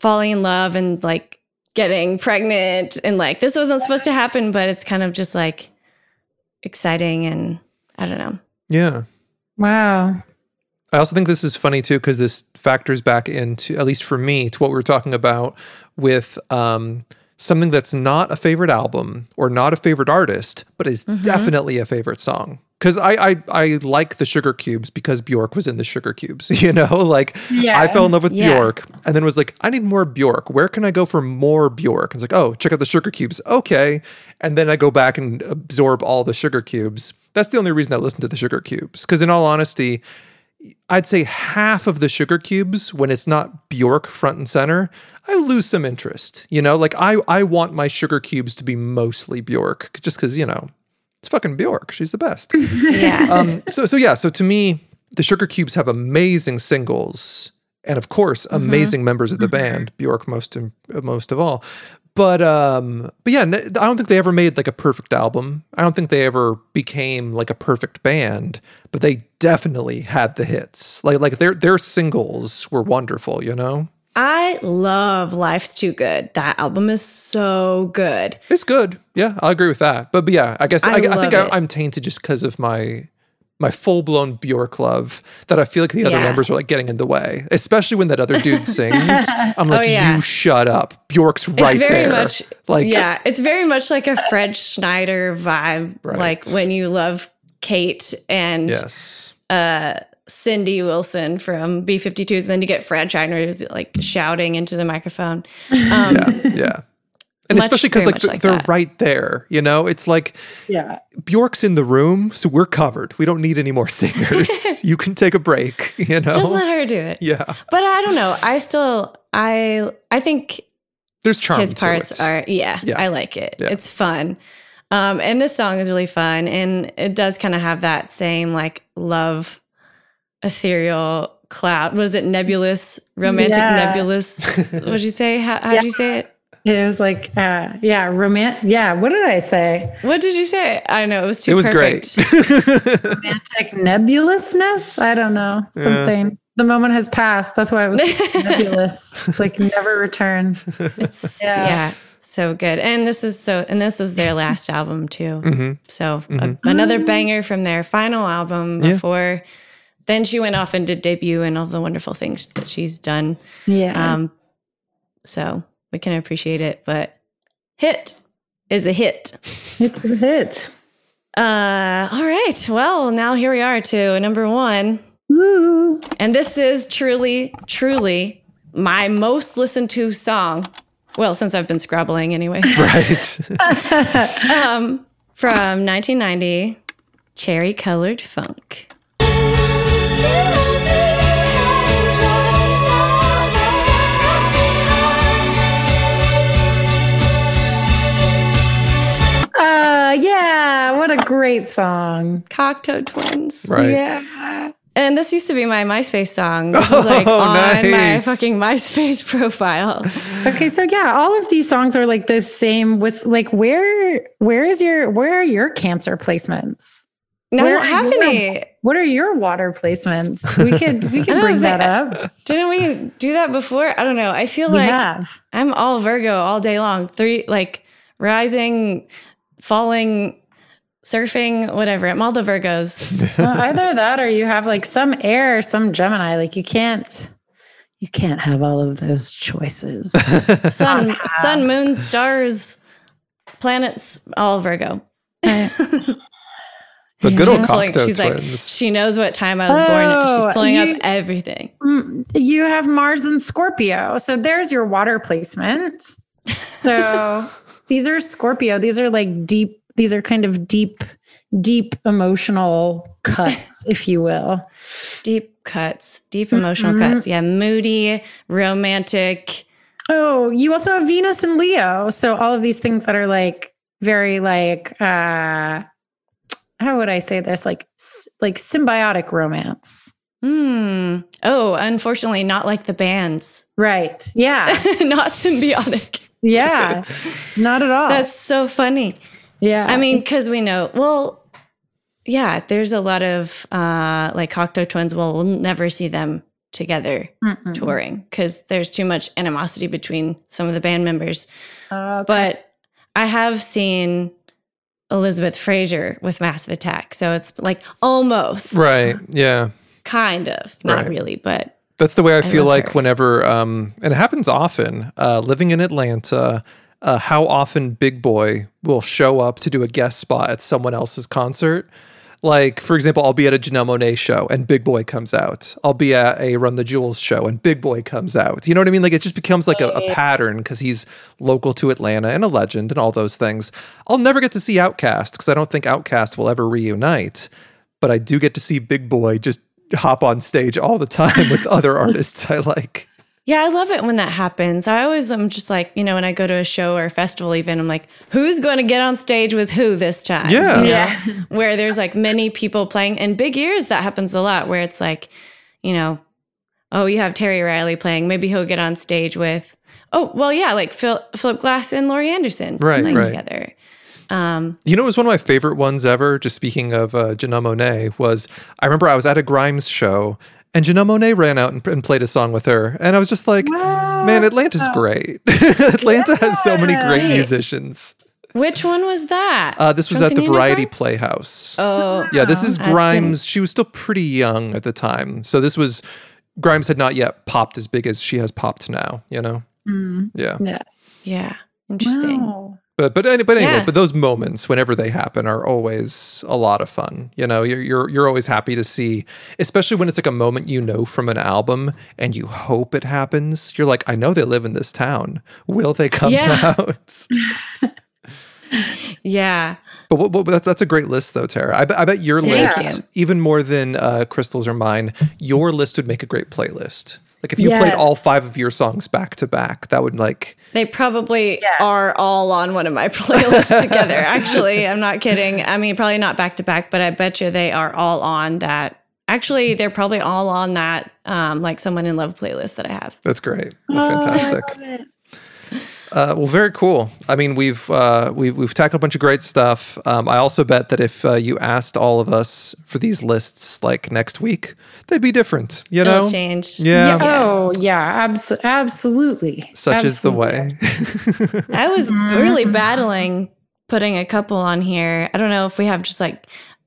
falling in love and like getting pregnant. And like, this wasn't supposed to happen, but it's kind of just like exciting. And I don't know. yeah. Wow. I also think this is funny too because this factors back into, at least for me, to what we were talking about with um, something that's not a favorite album or not a favorite artist, but is Mhm. definitely a favorite song. Because I, I I like the Sugarcubes because Bjork was in the Sugarcubes. You know, like Yeah. I fell in love with Yeah. Bjork, and then was like, I need more Bjork. Where can I go for more Bjork? And it's like, oh, check out the Sugarcubes. Okay, and then I go back and absorb all the Sugarcubes. That's the only reason I listen to the Sugarcubes. Because in all honesty, I'd say half of the Sugarcubes, when it's not Bjork front and center, I lose some interest. You know, like I I want my Sugarcubes to be mostly Bjork, just because you know it's fucking Bjork. She's the best. Yeah. um, so so yeah. So to me, the Sugarcubes have amazing singles, and of course, amazing members of the band. Bjork most im- most of all. But um, but yeah, I don't think they ever made like a perfect album. I don't think they ever became like a perfect band. But they definitely had the hits. Like like their their singles were wonderful. You know. I love Life's Too Good. That album is so good. It's good. Yeah, I agree with that. But, but yeah, I guess I, I I, think I, I'm tainted just because of my my full blown Bjork love that I feel like the other Yeah. members are like getting in the way, especially when that other dude sings. I'm like, Oh, yeah. you shut up. Bjork's right it's very there. much like, yeah, it's very much like a Fred Schneider vibe. Right. Like when you love Kate and yes, uh Cindy Wilson from B52s, and then you get Fred Schneider who's like shouting into the microphone. Um, yeah, yeah. And Much- especially because like, like they're that. right there, you know. It's like Yeah. Bjork's in the room, so we're covered. We don't need any more singers. you can take a break, you know. Just let her do it. yeah, But I don't know. I still I I think there's charm. his to parts it. are yeah, Yeah. I like it. Yeah. It's fun. Um and this song is really fun and it does kind of have that same like love ethereal cloud. Was it nebulous, romantic Yeah. nebulous? What'd you say? How how'd you say it? It was like, uh, yeah, romantic. Yeah, what did I say? What did you say? I know. It was too It was perfect. great. Romantic nebulousness? I don't know. Yeah. Something. The moment has passed. That's why it was nebulous. It's like never return. It's Yeah. yeah. so good. And this is so and this was their last album too. Mhm. So a- Mhm. another banger from their final album Yeah. Before then she went off and did debut and all the wonderful things that she's done. Yeah. Um so we can appreciate it, but hit is a hit. It's a hit. Uh all right. Well, now here we are to number 1. Woo. And this is truly, truly my most listened to song. Well, since I've been scrobbling anyway. right. um, from 1990, Cherry Colored Funk. Uh, yeah. What a great song. Cocteau Twins. Right. Yeah. And this used to be my MySpace song. This was like Oh, on my fucking MySpace profile. Okay, so yeah, all of these songs are like the same. With like, where where is your where are your cancer placements? No, I don't are have your- any. What are your water placements? We could we I could bring that up. Didn't we do that before? I don't know. I feel We like have. I'm all Virgo all day long. Three like rising, falling, surfing, whatever. I'm all the Virgos. Well, either that or you have like some air, some Gemini. Like you can't you can't have all of those choices. Sun, sun, moon, stars, planets, all Virgo. The good old She's pulling- Cocteau she's like, twins. she knows what time I was born. Oh, She's pulling you- up everything. Mm, you have Mars and Scorpio. So there's your water placement. So these are Scorpio. These are like deep, these are kind of deep, deep emotional cuts, if you will. Deep cuts, deep emotional Mhm. cuts. Yeah, moody, romantic. Oh, you also have Venus and Leo. So all of these things that are like very like uh how would I say this? Like like symbiotic romance. Hmm. Oh, unfortunately, not like the bands. Right. Yeah. not symbiotic. Yeah. Not at all. That's so funny. yeah. I mean, because we know, well, yeah, there's a lot of uh like Cocteau twins. Well, we'll never see them together Mm-mm. touring because there's too much animosity between some of the band members. Uh, But I have seen Elizabeth Fraser with Massive Attack, so it's like almost Right. Yeah. kind of, not Right. really, but That's the way I, I feel like her. whenever, um, and it happens often, uh, living in Atlanta, uh, how often Big Boi will show up to do a guest spot at someone else's concert. Like, for example, I'll be at a Janelle Monáe show and Big Boi comes out. I'll be at a Run the Jewels show and Big Boi comes out. You know what I mean? Like, it just becomes like a, a pattern because he's local to Atlanta and a legend and all those things. I'll never get to see OutKast because I don't think OutKast will ever reunite, but I do get to see Big Boi just hop on stage all the time with other artists I like. Yeah, I love it when that happens. I always am just like, you know, when I go to a show or a festival, even, I'm like, who's going to get on stage with who this time? Yeah. You know? Yeah. where there's like many people playing. In Big Ears, that happens a lot where it's like, you know, oh, you have Terry Riley playing. Maybe he'll get on stage with, oh, well, yeah, like Phil, Philip Glass and Laurie Anderson Right, playing right. together. Um, You know, it was one of my favorite ones ever. Just speaking of uh, Janelle Monáe, was I remember I was at a Grimes show and Janelle Monáe ran out and, and played a song with her, and I was just like, "Man, Atlanta's great. Atlanta has so many great Right. musicians." which one was that? Uh, this was From at the Variety Pride? Playhouse. Oh, yeah, this is Grimes. She was still pretty young at the time, so this was Grimes had not yet popped as big as she has popped now. You know, Mm. yeah. Yeah. Yeah. Interesting. Wow. But but any- but anyway, Yeah. but those moments whenever they happen are always a lot of fun. You know, you're you're you're always happy to see, especially when it's like a moment you know from an album and you hope it happens. You're like, I know they live in this town. Will they come Yeah. out? Yeah. But, what, what, that's that's a great list though, Tara. I, bet I bet your Thank list, you. even more than uh, Krystal's or mine, your list would make a great playlist. Like if you played all five of your songs back to back, that would like They probably are all on one of my playlists together. Actually, I'm not kidding. I mean, probably not back to back, but I bet you they are all on that. Actually, they're probably all on that, um, like someone in love playlist that I have. That's great. That's fantastic. Uh, well, very cool. I mean, we've uh, we've we've tackled a bunch of great stuff. Um, I also bet that if uh, you asked all of us for these lists like next week, they'd be different. You know, It'll change. Yeah, Oh, yeah. Abs- absolutely. such is the way. I was really battling putting a couple on here. I don't know if we have just like, a s-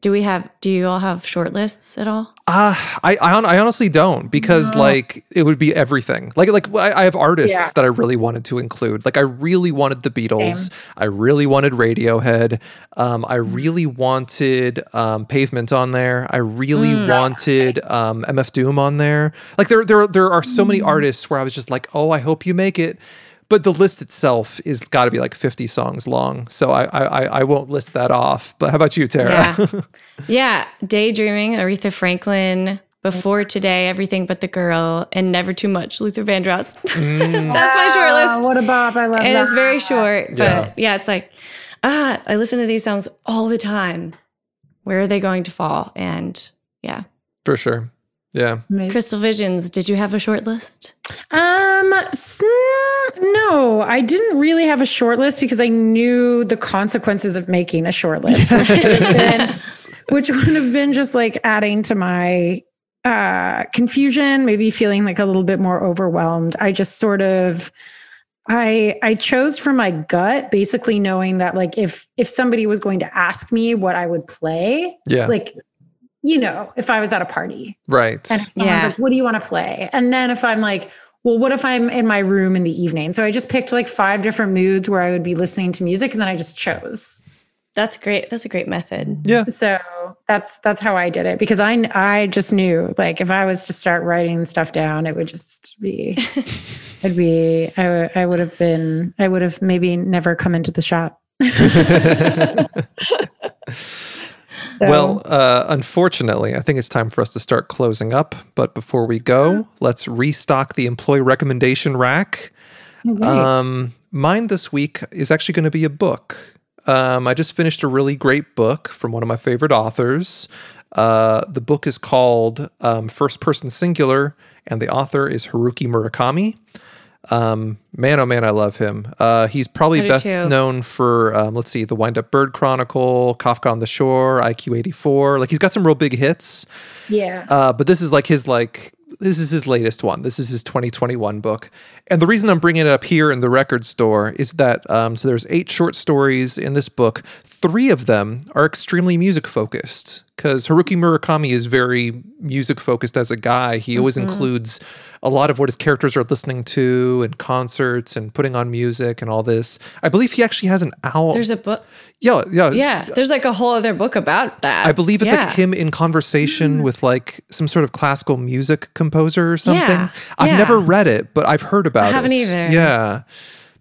do we have, do you all have short lists at all? Uh, I I, I honestly don't because like it would be everything. Like like I, I have artists Yeah. that I really wanted to include. Like I really wanted the Beatles. I really wanted Radiohead. Um, I really wanted um, Pavement on there. I really Mm. wanted um, MF Doom on there. Like there there there are so many artists where I was just like, oh, I hope you make it. But the list itself is got to be like 50 songs long, so I, I I- I won't list that off. But how about you, Tara? Yeah. Yeah. Daydreaming, Aretha Franklin, Before Today, Everything But the Girl, and Never Too Much, Luther Vandross. That's my short list. What a bop. I love and that. it's very short, but Yeah. yeah. it's like, ah, I listen to these songs all the time. Where are they going to fall? And yeah. For sure. Yeah. Krystal Visions, did you have a short list? Um, no, I didn't really have a short list because I knew the consequences of making a short list, which would have been, which would have been just like adding to my uh, confusion, maybe feeling like a little bit more overwhelmed. I just sort of, I I chose from my gut, basically knowing that like if if somebody was going to ask me what I would play, Yeah. like you know, if I was at a party, Right. and if someone's like, what do you want to play? And then if I'm like, well, what if I'm in my room in the evening? So I just picked like five different moods where I would be listening to music and then I just chose. That's great. That's a great method. Yeah. So that's that's how I did it because I I just knew like if I was to start writing stuff down, it would just be it'd be I, w- I would have been I would have maybe never come into the shop. Well, uh, unfortunately, I think it's time for us to start closing up. But before we go, let's restock the employee recommendation rack. Um, mine this week is actually going to be a book. Um, I just finished a really great book from one of my favorite authors. Uh, the book is called um, First Person Singular, and the author is Haruki Murakami. Um, man, oh man, I love him. Uh, he's probably best too. known for, um, let's see, The Wind Up Bird Chronicle, Kafka on the Shore, 1Q84. Like he's got some real big hits. Yeah. Uh, but this is like his like this is his latest one. This is his 2021 book. And the reason I'm bringing it up here in the record store is that um, so there's eight short stories in this book. Three of them are extremely music focused because Haruki Murakami is very music focused as a guy. He always Mhm. includes a lot of what his characters are listening to and concerts and putting on music and all this. I believe he actually has an album. There's a book. yeah, yeah, Yeah, there's like a whole other book about that. I believe it's Yeah. like him in conversation with like some sort of classical music composer or something. Yeah, I've yeah. never read it, but I've heard about it. haven't it. either. Yeah.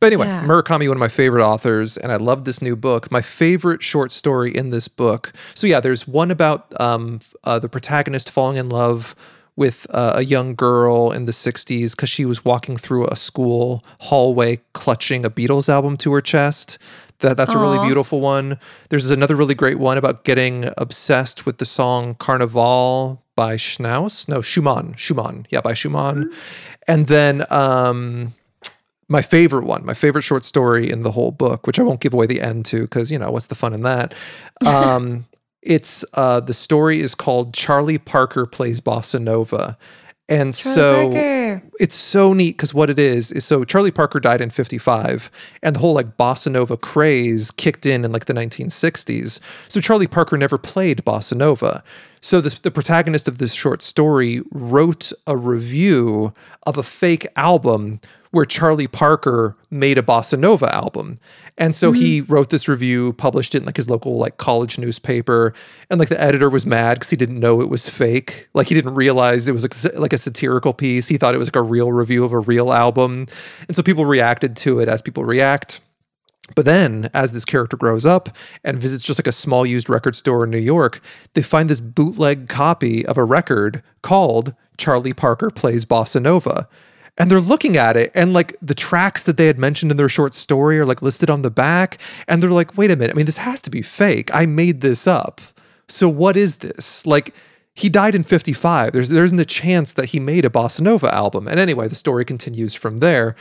But anyway, Yeah. Murakami, one of my favorite authors, and I love this new book. My favorite short story in this book. So yeah, there's one about um, uh, the protagonist falling in love with uh, a young girl in the 60s because she was walking through a school hallway clutching a Beatles album to her chest. That, that's a really beautiful one. There's another really great one about getting obsessed with the song Carnival by Schnauz. No, Schumann. Schumann. Yeah, by Schumann. And then um, my favorite one, my favorite short story in the whole book, which I won't give away the end to because, you know, what's the fun in that? Um, it's uh, the story is called Charlie Parker Plays Bossa Nova. And Charlie so Parker. it's so neat because what it is is so Charlie Parker died in 55 and the whole like bossa nova craze kicked in in like the 1960s. So Charlie Parker never played bossa nova. So this, the protagonist of this short story wrote a review of a fake album where Charlie Parker made a bossa nova album. And so he mm. wrote this review, published it in like his local like college newspaper, and like the editor was mad because he didn't know it was fake. Like he didn't realize it was like, like a satirical piece. He thought it was like a real review of a real album, and so people reacted to it as people react. But then, as this character grows up and visits just like a small used record store in New York, they find this bootleg copy of a record called Charlie Parker Plays Bossa Nova. And they're looking at it, and like the tracks that they had mentioned in their short story are like listed on the back. And they're like, wait a minute, I mean, this has to be fake. I made this up. So what is this? Like, he died in 55. There's there isn't a chance that he made a bossa nova album. And anyway, the story continues from there.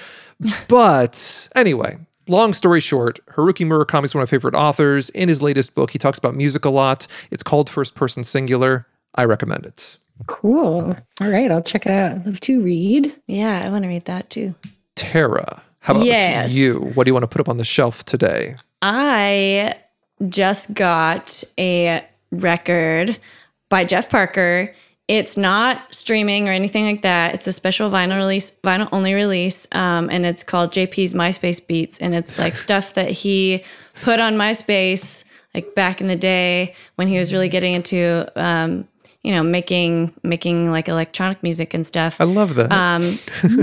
but anyway, long story short, Haruki Murakami is one of my favorite authors. In his latest book, he talks about music a lot. It's called First Person Singular. I recommend it. Cool. All right, I'll check it out. I love to read. Yeah, I want to read that too. Tara, how about Yes. you? What do you want to put up on the shelf today? I just got a record by Jeff Parker. It's not streaming or anything like that. It's a special vinyl release, vinyl only release, um, and it's called JP's MySpace Beats, and it's like stuff that he put on MySpace like back in the day when he was really getting into, um, you know, making making like electronic music and stuff. I love that. Um,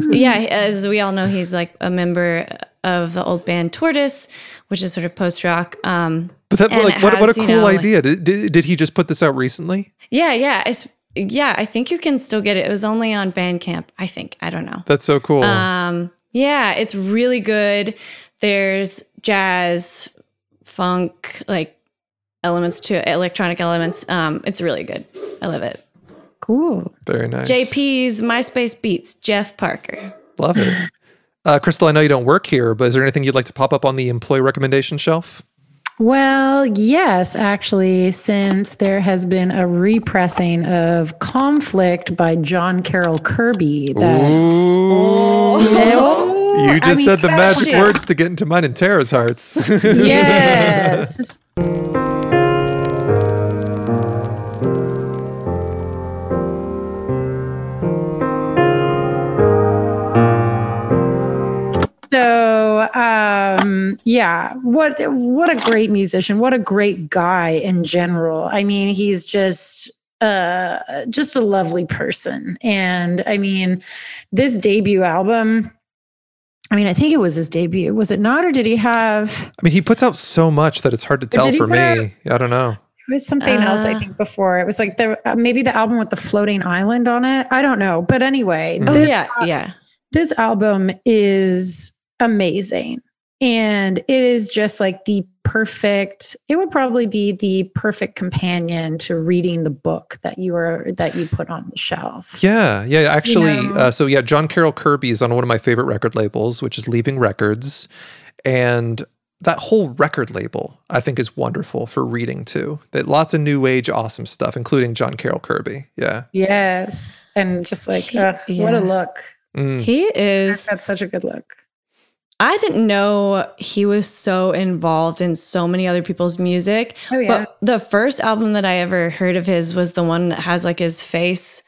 yeah, as we all know, he's like a member of the old band Tortoise, which is sort of post rock. Um, But that like what, what a has, you cool know, idea. Did, did, did he just put this out recently? yeah, yeah, it's yeah. I think you can still get it. It was only on Bandcamp. I think I don't know. That's so cool. Um, yeah, it's really good. There's jazz, funk, like elements to electronic elements. Um, it's really good. I love it. Cool. Very nice. JP's MySpace Beats, Jeff Parker. Love it. Uh, Krystal, I know you don't work here, but is there anything you'd like to pop up on the employee recommendation shelf? Well, yes, actually, since there has been a repressing of Conflict by John Carroll Kirby that Oh, You I just mean, said the magic shit. words to get into mine and Tara's hearts. Yes. yeah, what what a great musician! What a great guy in general. I mean, he's just uh just a lovely person and i mean this debut album i mean i think it was his debut was it not or did he have I mean, he puts out so much that it's hard to tell for put out- me. I don't know. It was something else, I Uh. think, before. It was like the uh, maybe the album with the floating island on it. I don't know, but anyway, Oh this, yeah, yeah. this album is amazing, and it is just like the perfect. It would probably be the perfect companion to reading the book that you are that you put on the shelf. Yeah, yeah. Actually, know? uh, so yeah, John Carroll Kirby is on one of my favorite record labels, which is Leaving Records, and that whole record label I think is wonderful for reading too. That lots of new age awesome stuff, including John Carroll Kirby. Yeah. Yes, and just like uh, what a look. Mm. He is That's such a good look. I didn't know he was so involved in so many other people's music. Oh, yeah. But the first album that I ever heard of his was the one that has like his face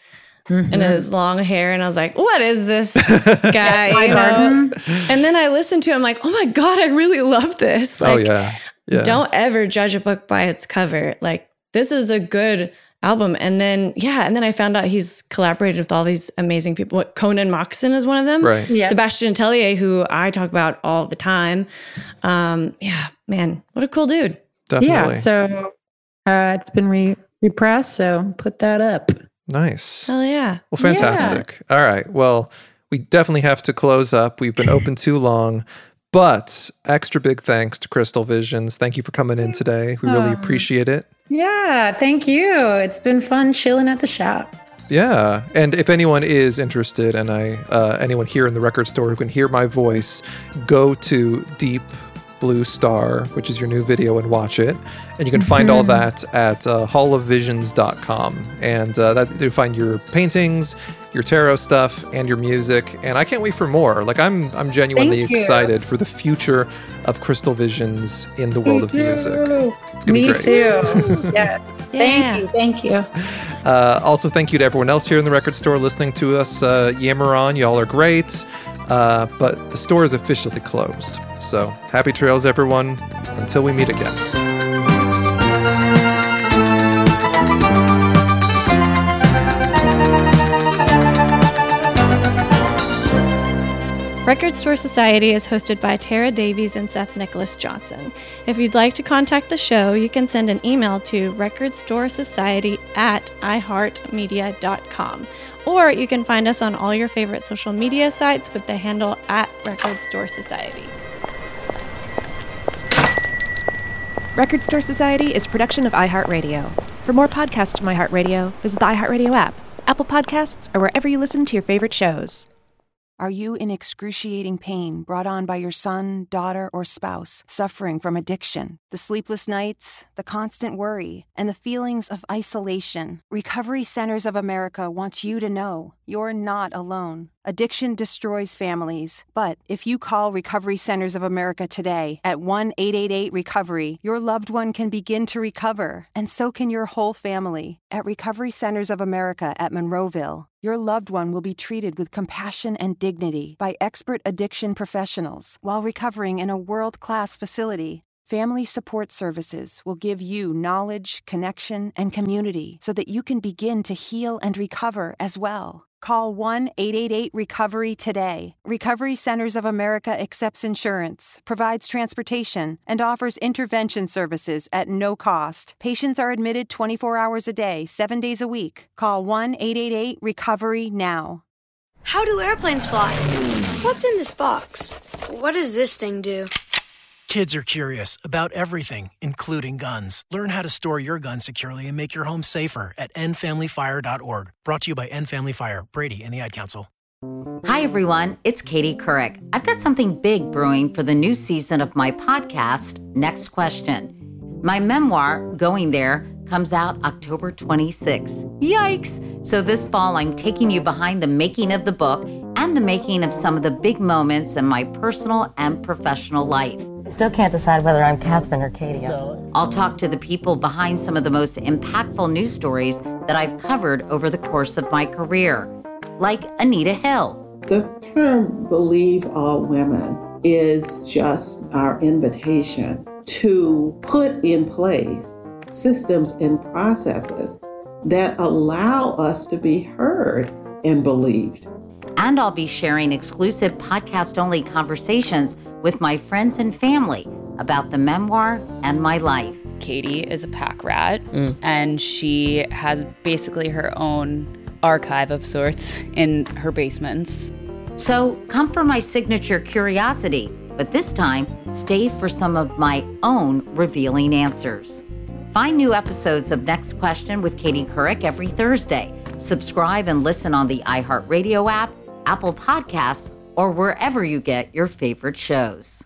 and Mhm. his long hair. And I was like, what is this guy? You know? And then I listened to him like, oh my God, I really love this. oh Like, yeah. Yeah. Don't ever judge a book by its cover. Like this is a good album. And then yeah, and then I found out he's collaborated with all these amazing people. What Conan Mockasin is one of them. Right. Yeah. Sebastian Tellier, who I talk about all the time. Um, yeah, man, what a cool dude. Definitely. Yeah. So uh, it's been re- repressed. So put that up. Nice. Hell yeah. Well, fantastic. All right. Well, we definitely have to close up. We've been open too long. But extra big thanks to Krystal Visions. Thank you for coming in today. We really Oh. appreciate it. Yeah. Thank you. It's been fun chilling at the shop. Yeah, and if anyone is interested, and I, uh, anyone here in the record store who can hear my voice, go to Deep Blue Star, which is your new video, and watch it. And you can find all Mhm. that at uh, hallofvisions.com, and uh, that you'll find your paintings, your tarot stuff, and your music. And I can't wait for more. Like I'm, I'm genuinely excited for the future of Krystal Visions in the world of music. It's gonna Me be great. too. yes. Yeah. Thank you. Thank you. Uh, also, thank you to everyone else here in the record store listening to us uh, yammer on. Y'all are great. Uh, but the store is officially closed. So happy trails, everyone. Until we meet again. Record Store Society is hosted by Tara Davies and Seth Nicholas Johnson. If you'd like to contact the show, you can send an email to recordstoresociety at iheartmedia.com. Or you can find us on all your favorite social media sites with the handle at Record Store Society. Record Store Society is a production of iHeartRadio. For more podcasts from iHeartRadio, visit the iHeartRadio app, Apple Podcasts, or wherever you listen to your favorite shows. Are you in excruciating pain brought on by your son, daughter, or spouse suffering from addiction? The sleepless nights, the constant worry, and the feelings of isolation? Recovery Centers of America wants you to know you're not alone. Addiction destroys families, but if you call Recovery Centers of America today at 1 888 Recovery, your loved one can begin to recover, and so can your whole family. At Recovery Centers of America at Monroeville, your loved one will be treated with compassion and dignity by expert addiction professionals while recovering in a world class facility. Family Support Services will give you knowledge, connection, and community so that you can begin to heal and recover as well. Call 1 888 Recovery today. Recovery Centers of America accepts insurance, provides transportation, and offers intervention services at no cost. Patients are admitted 24 hours a day, 7 days a week. Call 1 888 Recovery now. How do airplanes fly? What's in this box? What does this thing do? Kids are curious about everything, including guns. Learn how to store your gun securely and make your home safer at endfamilyfire.org. Brought to you by End Family Fire, Brady, and the Ad Council. Hi, everyone. It's Katie Couric. I've got something big brewing for the new season of my podcast, Next Question. My memoir, Going There, comes out October 26th. Yikes! So this fall, I'm taking you behind the making of the book and the making of some of the big moments in my personal and professional life. Still can't decide whether I'm Catherine or Katie. I'll talk to the people behind some of the most impactful news stories that I've covered over the course of my career, like Anita Hill. The term believe all women is just our invitation to put in place systems and processes that allow us to be heard and believed. And I'll be sharing exclusive podcast only conversations with my friends and family about the memoir and my life. Katie is a pack rat, mm. and she has basically her own archive of sorts in her basements. So come for my signature curiosity, but this time stay for some of my own revealing answers. Find new episodes of Next Question with Katie Couric every Thursday. Subscribe and listen on the iHeartRadio app, Apple Podcasts, or wherever you get your favorite shows.